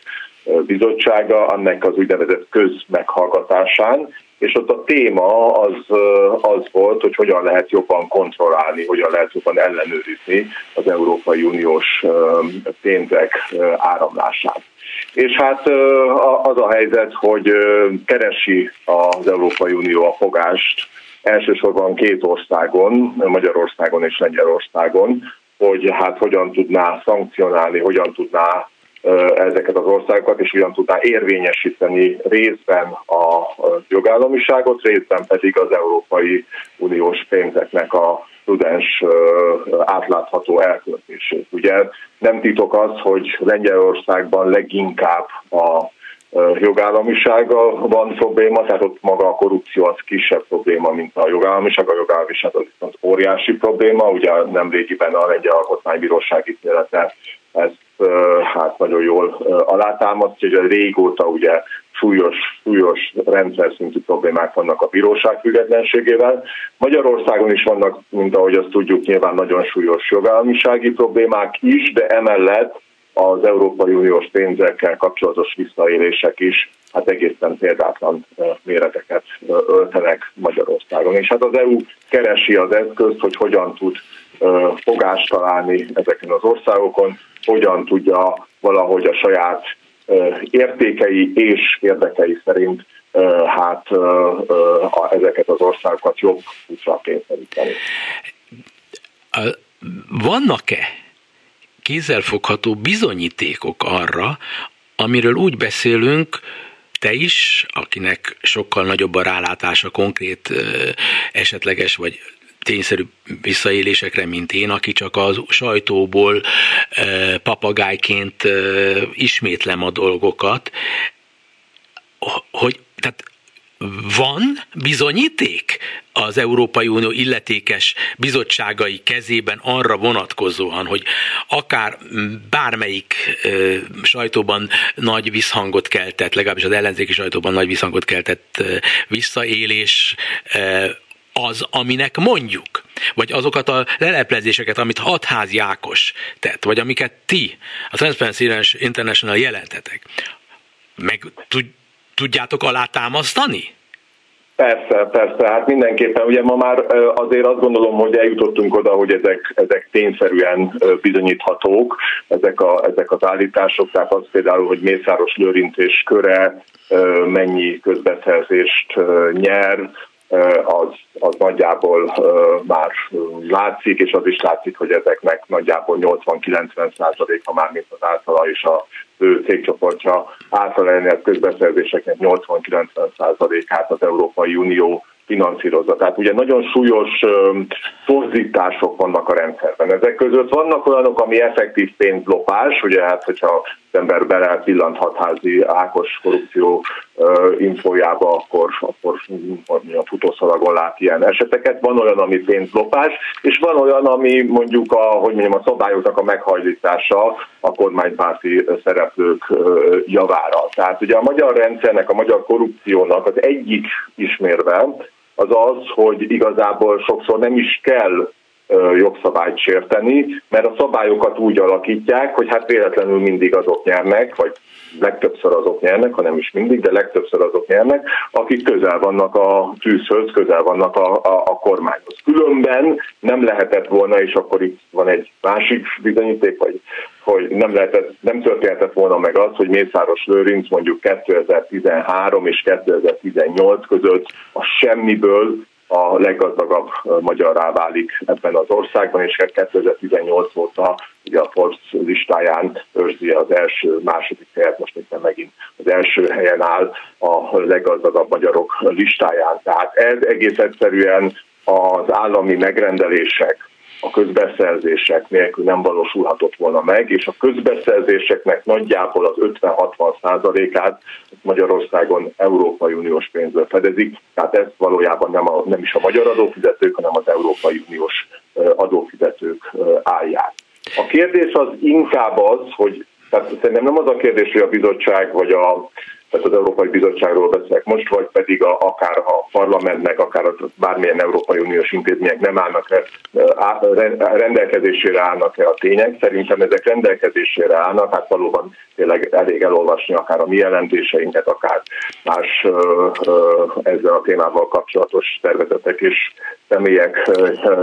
bizottsága, annak az úgynevezett közmeghallgatásán, és ott a téma az, az volt, hogy hogyan lehet jobban kontrollálni, hogyan lehet jobban ellenőrizni az Európai Uniós pénzek áramlását. És hát az a helyzet, hogy keresi az Európai Unió a fogást elsősorban két országon, Magyarországon és Lengyelországon, hogy hát hogyan tudná szankcionálni, hogyan tudná ezeket az országokat, és hogyan tudná érvényesíteni részben a jogállamiságot, részben pedig az Európai Uniós pénzeknek a prudens átlátható elköltését. Ugye nem titok az, hogy Lengyelországban leginkább a jogállamisága van probléma, tehát ott maga a korrupció az kisebb probléma, mint a jogállamiság. A jogállamiság az viszont óriási probléma, ugye nem régiben a Lengyel Alkotmánybíróság ítélete ezt hát nagyon jól alátámasztja, hogy régóta ugye súlyos, súlyos rendszer szintű problémák vannak a bíróság függetlenségével. Magyarországon is vannak, mint ahogy azt tudjuk, nyilván nagyon súlyos jogállamisági problémák is, de emellett az Európai Uniós pénzekkel kapcsolatos visszaélések is hát egészen példátlan méreteket öltenek Magyarországon. És hát az EU keresi az eszközt, hogy hogyan tud fogást találni ezeken az országokon, hogyan tudja valahogy a saját értékei és érdekei szerint hát ezeket az országokat jobb útra kényszeríteni. Vannak-e kézzelfogható bizonyítékok arra, amiről úgy beszélünk, te is, akinek sokkal nagyobb a rálátása konkrét esetleges vagy tényszerű visszaélésekre, mint én, aki csak az sajtóból papagájként ismétlem a dolgokat, hogy tehát van bizonyíték? Az Európai Unió illetékes bizottságai kezében arra vonatkozóan, hogy akár bármelyik ö, sajtóban nagy visszhangot keltett, legalábbis az ellenzéki sajtóban nagy visszhangot keltett ö, visszaélés ö, az, aminek mondjuk, vagy azokat a leleplezéseket, amit Hatház Jákos tett, vagy amiket ti, a Transparency International jelentetek, meg tudjátok alátámasztani? Persze, persze, hát mindenképpen. Ugye ma már azért azt gondolom, hogy eljutottunk oda, hogy ezek, ezek tényszerűen bizonyíthatók, ezek, a, ezek az állítások, tehát az például, hogy Mészáros Lőrinc és köre mennyi közbeszerzést nyer, az, az nagyjából már látszik, és az is látszik, hogy ezeknek nagyjából 80-90 százaléka már, mint az általa és a fő cégcsoportja által elnyert közbeszerzéseknek 80-90 százalékát az Európai Unió finanszírozza. Tehát ugye nagyon súlyos torzítások vannak a rendszerben. Ezek között vannak olyanok, ami effektív pénzlopás, ugye hát, hogyha az ember bele pillanthat házi Ákos korrupció infojába, akkor, akkor a futószalagon lát ilyen eseteket. Van olyan, ami pénzlopás, és van olyan, ami mondjuk a, hogy mondjam, a szabályoknak a meghajlítása a kormánypárti szereplők javára. Tehát ugye a magyar rendszernek, a magyar korrupciónak az egyik ismérve, az az, hogy igazából sokszor nem is kell jogszabályt sérteni, mert a szabályokat úgy alakítják, hogy hát véletlenül mindig azok nyernek, vagy legtöbbször azok nyernek, hanem is mindig, de legtöbbször azok nyernek, akik közel vannak a tűzhöz, közel vannak a, a, a kormányhoz. Különben nem lehetett volna, és akkor itt van egy másik bizonyíték, vagy hogy nem, lehetett, nem történhetett volna meg az, hogy Mészáros Lőrinc mondjuk 2013 és 2018 között a semmiből a leggazdagabb magyarrá válik ebben az országban, és 2018 óta ugye a Forbes listáján őrzi az első, második helyet, most éppen megint az első helyen áll a leggazdagabb magyarok listáján. Tehát ez egész egyszerűen az állami megrendelések, a közbeszerzések nélkül nem valósulhatott volna meg, és a közbeszerzéseknek nagyjából az 50-60 százalékát Magyarországon Európai Uniós pénzből fedezik, tehát ez valójában nem, a, nem is a magyar adófizetők, hanem az Európai Uniós adófizetők állják. A kérdés az inkább az, hogy tehát szerintem nem az a kérdés, hogy a bizottság vagy a tehát az Európai Bizottságról beszélek most, vagy pedig a, akár a parlamentnek, akár a bármilyen Európai Uniós intézmények nem állnak rendelkezésére állnak-e a tények. Szerintem ezek rendelkezésére állnak, hát valóban tényleg elég elolvasni akár a mi jelentéseinket, akár más ezzel a témával kapcsolatos szervezetek és személyek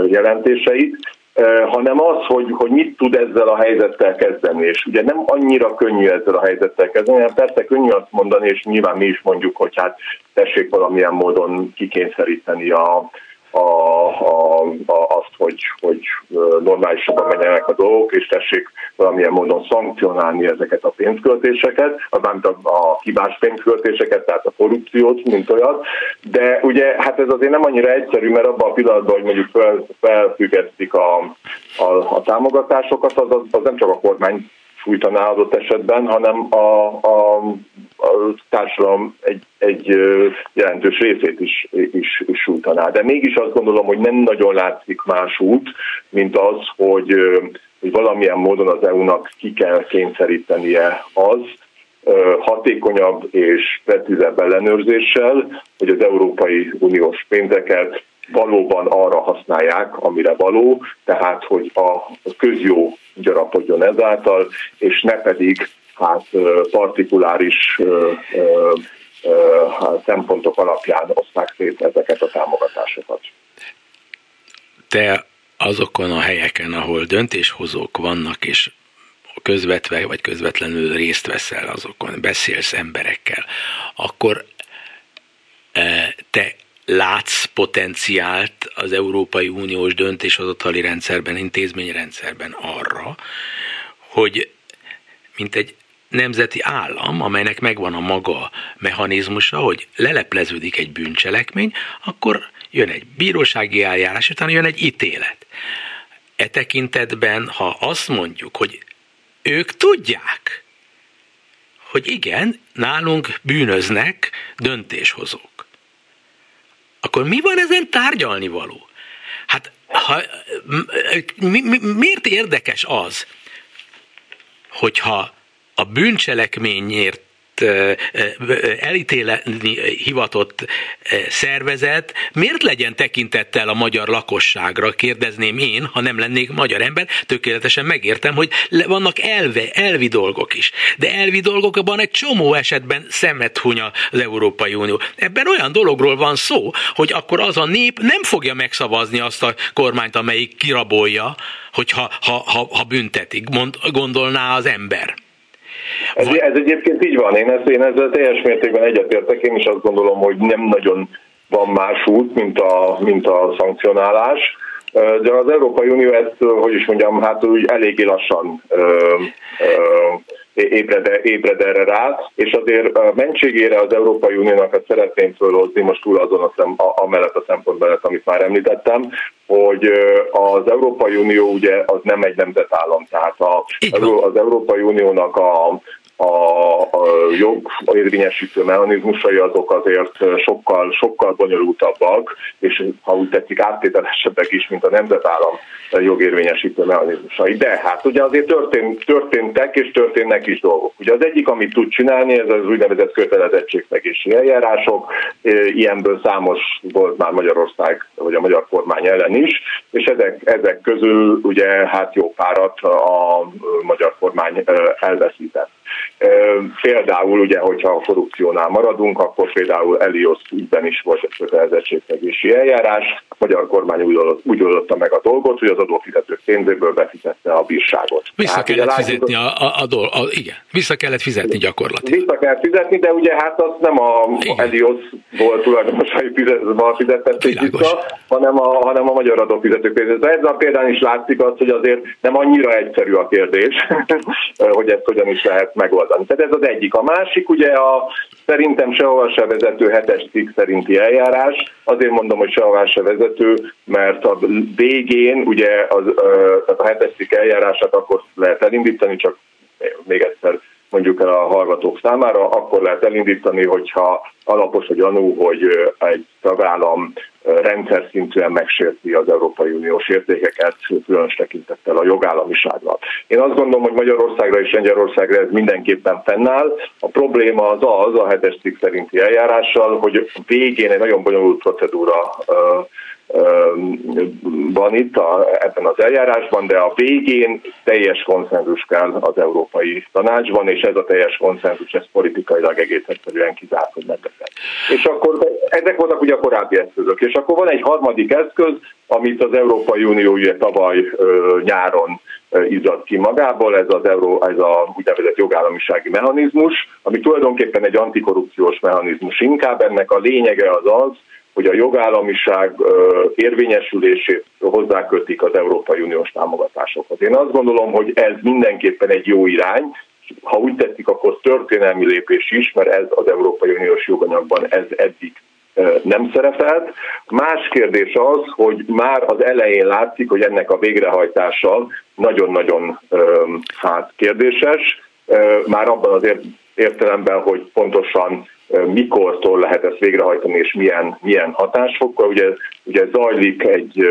jelentéseit hanem az, hogy, hogy mit tud ezzel a helyzettel kezdeni. És ugye nem annyira könnyű ezzel a helyzettel kezdeni, hanem persze könnyű azt mondani, és nyilván mi is mondjuk, hogy hát tessék valamilyen módon kikényszeríteni a, a, a, a, azt, hogy, hogy normálisabban menjenek a dolgok, és tessék valamilyen módon szankcionálni ezeket a pénzköltéseket, mármint a, a hibás pénzköltéseket, tehát a korrupciót, mint olyat. De ugye hát ez azért nem annyira egyszerű, mert abban a pillanatban, hogy mondjuk fel, felfüggesztik a, a, a támogatásokat, az, az, az nem csak a kormány sújtaná adott esetben, hanem a, a, a társadalom egy, egy jelentős részét is, is, is sújtaná. De mégis azt gondolom, hogy nem nagyon látszik más út, mint az, hogy, hogy valamilyen módon az EU-nak ki kell kényszerítenie az, hatékonyabb és precízebb ellenőrzéssel, hogy az Európai Uniós pénzeket valóban arra használják, amire való, tehát hogy a közjó gyarapodjon ezáltal, és ne pedig hát partikuláris szempontok alapján oszták szét ezeket a támogatásokat. Te azokon a helyeken, ahol döntéshozók vannak, és közvetve vagy közvetlenül részt veszel azokon, beszélsz emberekkel, akkor te látsz potenciált az Európai Uniós döntéshozatali rendszerben, intézményrendszerben arra, hogy mint egy nemzeti állam, amelynek megvan a maga mechanizmusa, hogy lelepleződik egy bűncselekmény, akkor jön egy bírósági eljárás, utána jön egy ítélet. E tekintetben, ha azt mondjuk, hogy ők tudják, hogy igen, nálunk bűnöznek döntéshozók, akkor mi van ezen tárgyalni való? Hát ha, mi, mi, miért érdekes az, hogyha a bűncselekményért elítélni hivatott szervezet miért legyen tekintettel a magyar lakosságra, kérdezném én, ha nem lennék magyar ember, tökéletesen megértem, hogy vannak elve, elvi dolgok is. De elvi dolgokban egy csomó esetben szemet hunya az Európai Unió. Ebben olyan dologról van szó, hogy akkor az a nép nem fogja megszavazni azt a kormányt, amelyik kirabolja, hogyha ha, ha, ha büntetik, mond, gondolná az ember. Ez, ez egyébként így van, én, ezt, én ezzel teljes mértékben egyetértek, én is azt gondolom, hogy nem nagyon van más út, mint a, mint a szankcionálás. De az Európai Unió ezt, hogy is mondjam, hát úgy eléggé lassan ö, ö, ébred, ébred erre rá, és azért a mentségére az Európai Uniónak ezt szeretném fölhozni most túl azon a szem, a, amellett a szempontból, amit már említettem, hogy az Európai Unió ugye az nem egy nemzetállam, tehát a, az Európai Uniónak a a, a jogérvényesítő mechanizmusai azok azért sokkal, sokkal bonyolultabbak, és ha úgy tetszik áttételesebbek is, mint a nemzetállam jogérvényesítő mechanizmusai. De hát ugye azért történt, történtek és történnek is dolgok. Ugye az egyik, amit tud csinálni, ez az úgynevezett kötelezettségszegési eljárások, ilyenből számos volt már Magyarország, vagy a magyar kormány ellen is, és ezek, ezek közül ugye hát jó párat a magyar kormány elveszített. Például ugye, hogyha a korrupciónál maradunk, akkor például Elios ügyben is volt egy kötelezettségszegési eljárás. A magyar kormány úgy, oldott, úgy oldotta meg a dolgot, hogy az adófizetők pénzéből befizette a bírságot. Vissza hát, kellett fizetni a, a, a, dolg, a, igen, vissza kellett fizetni gyakorlatilag. Vissza kellett fizetni, de ugye hát az nem a. Elios volt tulajdonosai fizettették vissza, hanem a, hanem a magyar adófizetők pénzéből. Ezzel a példán is látszik az, hogy azért nem annyira egyszerű a kérdés, hogy ezt hogyan is lehet megoldani. Tehát ez az egyik. A másik ugye a szerintem sehova se vezető hetes cikk szerinti eljárás. Azért mondom, hogy sehova se vezető, mert a végén ugye az, a hetes cikk eljárását akkor lehet elindítani, csak még egyszer mondjuk el a hallgatók számára, akkor lehet elindítani, hogyha alapos a gyanú, hogy egy tagállam rendszer szintűen megsérti az Európai Uniós értékeket, különös tekintettel a jogállamiságra. Én azt gondolom, hogy Magyarországra és Lengyelországra ez mindenképpen fennáll. A probléma az az, a hetes cikk szerinti eljárással, hogy végén egy nagyon bonyolult procedúra van itt a, ebben az eljárásban, de a végén teljes konszenzus kell az Európai Tanácsban, és ez a teljes konszenzus, ez politikailag egész egyszerűen kizárt, hogy megbeszél. És akkor ezek voltak ugye a korábbi eszközök. És akkor van egy harmadik eszköz, amit az Európai Unió ugye tavaly ö, nyáron izzadt ki magából, ez az Euró, ez a úgynevezett jogállamisági mechanizmus, ami tulajdonképpen egy antikorrupciós mechanizmus. Inkább ennek a lényege az az, hogy a jogállamiság érvényesülését hozzákötik az Európai Uniós támogatásokhoz. Én azt gondolom, hogy ez mindenképpen egy jó irány, ha úgy tetszik, akkor történelmi lépés is, mert ez az Európai Uniós joganyagban ez eddig nem szerepelt. Más kérdés az, hogy már az elején látszik, hogy ennek a végrehajtása nagyon-nagyon hát kérdéses, már abban az értelemben, hogy pontosan mikortól lehet ezt végrehajtani, és milyen, milyen hatásfokkal. Ugye, ugye zajlik egy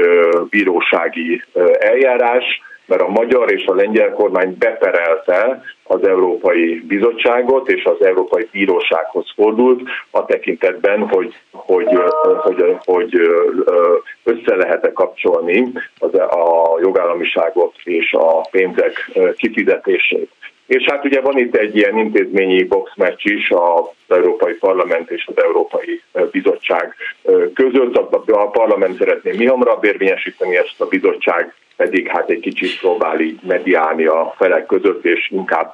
bírósági eljárás, mert a magyar és a lengyel kormány beperelte az Európai Bizottságot, és az Európai Bírósághoz fordult a tekintetben, hogy, hogy, hogy, hogy össze lehet-e kapcsolni az, a jogállamiságot és a pénzek kifizetését. És hát ugye van itt egy ilyen intézményi boxmatch is az Európai Parlament és az Európai Bizottság között. A parlament szeretné mi hamarabb érvényesíteni ezt a bizottság pedig hát egy kicsit próbál így mediálni a felek között, és inkább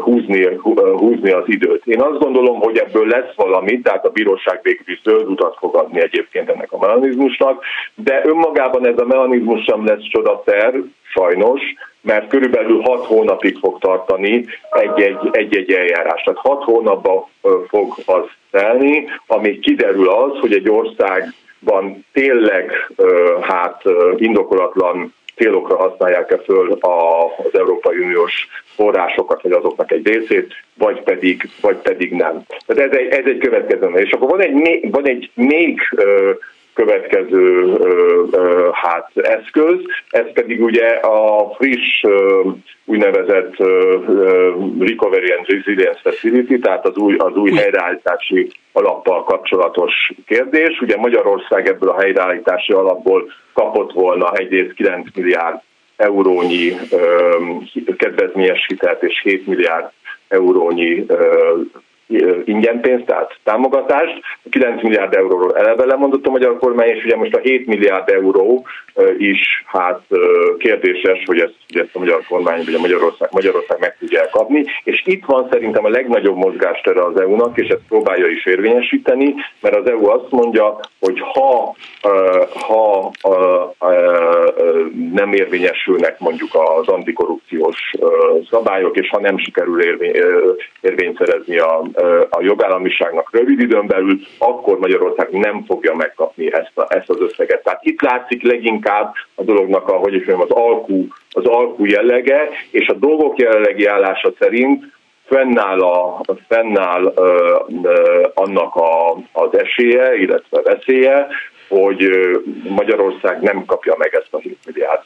húzni, húzni az időt. Én azt gondolom, hogy ebből lesz valami, tehát a bíróság végül is zöld utat fog adni egyébként ennek a mechanizmusnak, de önmagában ez a mechanizmus sem lesz csodaterv, sajnos, mert körülbelül 6 hónapig fog tartani egy-egy eljárás. Tehát 6 hónapba fog az telni, amíg kiderül az, hogy egy országban tényleg hát indokolatlan célokra használják-e föl az Európai Uniós forrásokat, vagy azoknak egy részét, vagy pedig, vagy pedig nem. Tehát ez egy, ez egy következő. És akkor van egy, van egy még következő hát eszköz, ez pedig ugye a friss úgynevezett Recovery and Resilience Facility, tehát az új, az új helyreállítási alappal kapcsolatos kérdés. Ugye Magyarország ebből a helyreállítási alapból kapott volna egyrészt 9 milliárd eurónyi kedvezményes hitelt és 7 milliárd eurónyi ingyen pénzt, tehát támogatást. 9 milliárd euróról eleve lemondott a magyar kormány, és ugye most a 7 milliárd euró is hát kérdéses, hogy ezt, hogy ezt a magyar kormány, vagy a Magyarország, Magyarország meg tudja kapni. És itt van szerintem a legnagyobb mozgástere az EU-nak, és ezt próbálja is érvényesíteni, mert az EU azt mondja, hogy ha, ha nem érvényesülnek mondjuk az antikorrupciós szabályok, és ha nem sikerül érvény, érvényt szerezni a a jogállamiságnak rövid időn belül, akkor Magyarország nem fogja megkapni ezt, a, ezt az összeget. Tehát itt látszik leginkább a dolognak, ahogy is mondjam, az alkú, az alkú jellege, és a dolgok jelenlegi állása szerint fennáll, a, fennáll ö, ö, annak a, az esélye, illetve veszélye, hogy Magyarország nem kapja meg ezt a 7 milliárd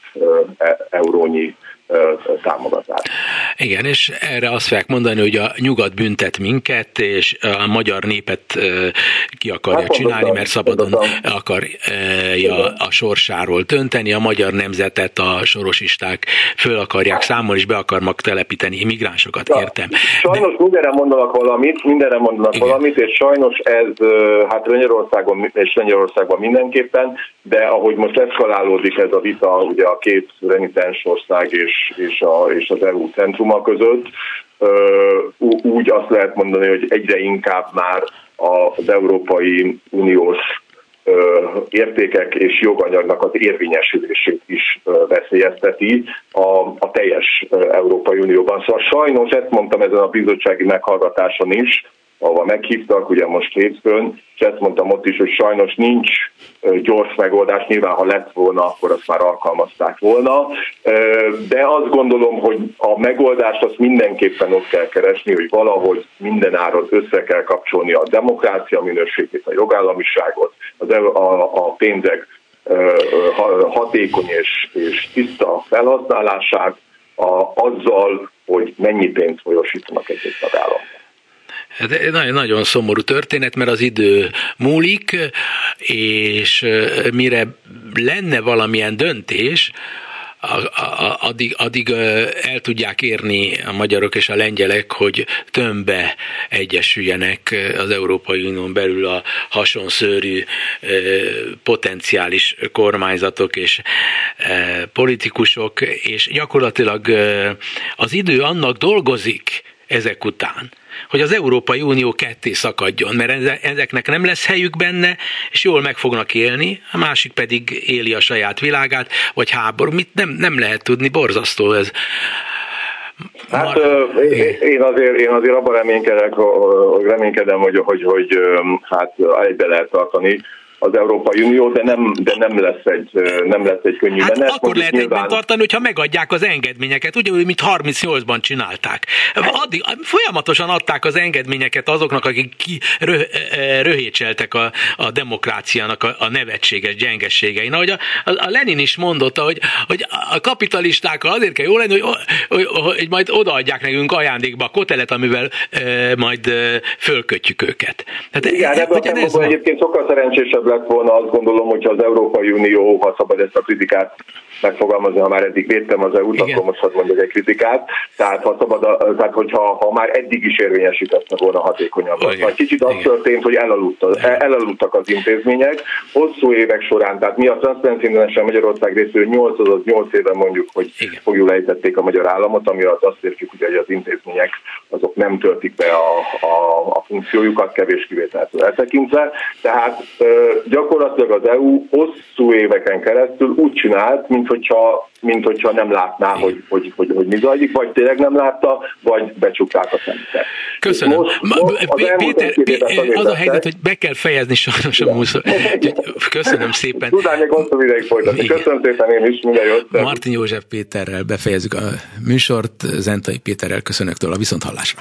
e, eurónyi támogatást. Igen, és erre azt fogják mondani, hogy a nyugat büntet minket, és a magyar népet ki akarja hát, csinálni, mert szabadon akarja a sorsáról tönteni, a magyar nemzetet a sorosisták föl akarják számolni, és be akarnak telepíteni migránsokat, értem. Sajnos De... mindenre mondanak valamit, mindenre mondanak Igen. valamit, és sajnos ez hát Lengyelországon és Lengyelországban mindenképpen, de ahogy most eszkalálódik ez a vita, ugye a két renitens ország és, és, a, és az EU centruma között, úgy azt lehet mondani, hogy egyre inkább már az Európai Uniós értékek és joganyagnak az érvényesülését is veszélyezteti a, a teljes Európai Unióban. Szóval sajnos ezt mondtam ezen a bizottsági meghallgatáson is, ahova meghívtak, ugye most hétfőn, és ezt mondtam ott is, hogy sajnos nincs gyors megoldás, nyilván ha lett volna, akkor azt már alkalmazták volna, de azt gondolom, hogy a megoldást azt mindenképpen ott kell keresni, hogy valahogy minden áron össze kell kapcsolni a demokrácia minőségét, a jogállamiságot, az, a, a pénzek hatékony és, és tiszta felhasználását a, azzal, hogy mennyi pénzt folyosítanak egy-egy tagállamban. Hát nagyon, nagyon szomorú történet, mert az idő múlik, és mire lenne valamilyen döntés, addig, addig el tudják érni a magyarok és a lengyelek, hogy tömbbe egyesüljenek az Európai Unión belül a hasonszörű potenciális kormányzatok és politikusok, és gyakorlatilag az idő annak dolgozik ezek után, hogy az Európai Unió ketté szakadjon, mert ezeknek nem lesz helyük benne, és jól meg fognak élni, a másik pedig éli a saját világát, vagy háború. Mit nem, nem lehet tudni, borzasztó ez. Hát Mar- én azért, én azért abban reménykedek, reménykedem, hogy, hogy, hogy hát egybe lehet tartani az Európai Unió, de nem, de nem lesz egy, nem lesz egy könnyű hát menet. akkor lehet nyilván... tartani, hogyha megadják az engedményeket, ugyanúgy, mint 38-ban csinálták. Addig, folyamatosan adták az engedményeket azoknak, akik ki rö, röhécseltek a, a demokráciának a, a nevetséges gyengességein. Ahogy a, a, Lenin is mondotta, hogy, hogy a kapitalistákkal azért kell jó lenni, hogy, hogy, hogy majd odaadják nekünk ajándékba a kotelet, amivel e, majd e, fölkötjük őket. Tehát, Igen, e, ebben a ez egyébként sokkal szerencsésebb lett volna azt gondolom, hogyha az Európai Unió, ha szabad ezt a kritikát megfogalmazni, ha már eddig védtem az EU-t, akkor most hadd mondjak egy kritikát. Tehát, ha szabad, tehát hogyha ha már eddig is érvényesítette volna hatékonyabban. Vagy kicsit az történt, hogy elaludtak, elaludtak az intézmények. Hosszú évek során, tehát mi a Transparency International Magyarország részéről 8 az 8 éve mondjuk, hogy Igen. fogjuk lejtették a magyar államot, ami az azt értjük, hogy az intézmények azok nem töltik be a, a, a funkciójukat, kevés kivételtől eltekintve. Tehát gyakorlatilag az EU hosszú éveken keresztül úgy csinált, mint hogyha, mint hogyha nem látná, hogy, hogy, hogy, hogy mi zajlik, vagy tényleg nem látta, vagy becsukták a szemüket. Köszönöm. Most, most Péter, Péter az a helyzet, hogy be kell fejezni sajnos a múszor. Köszönöm szépen. Tudnál még hosszú ideig folytatni. Köszönöm szépen én is, minden jót. Martin József Péterrel befejezzük a műsort, Zentai Péterrel köszönöktől a viszonthallásra.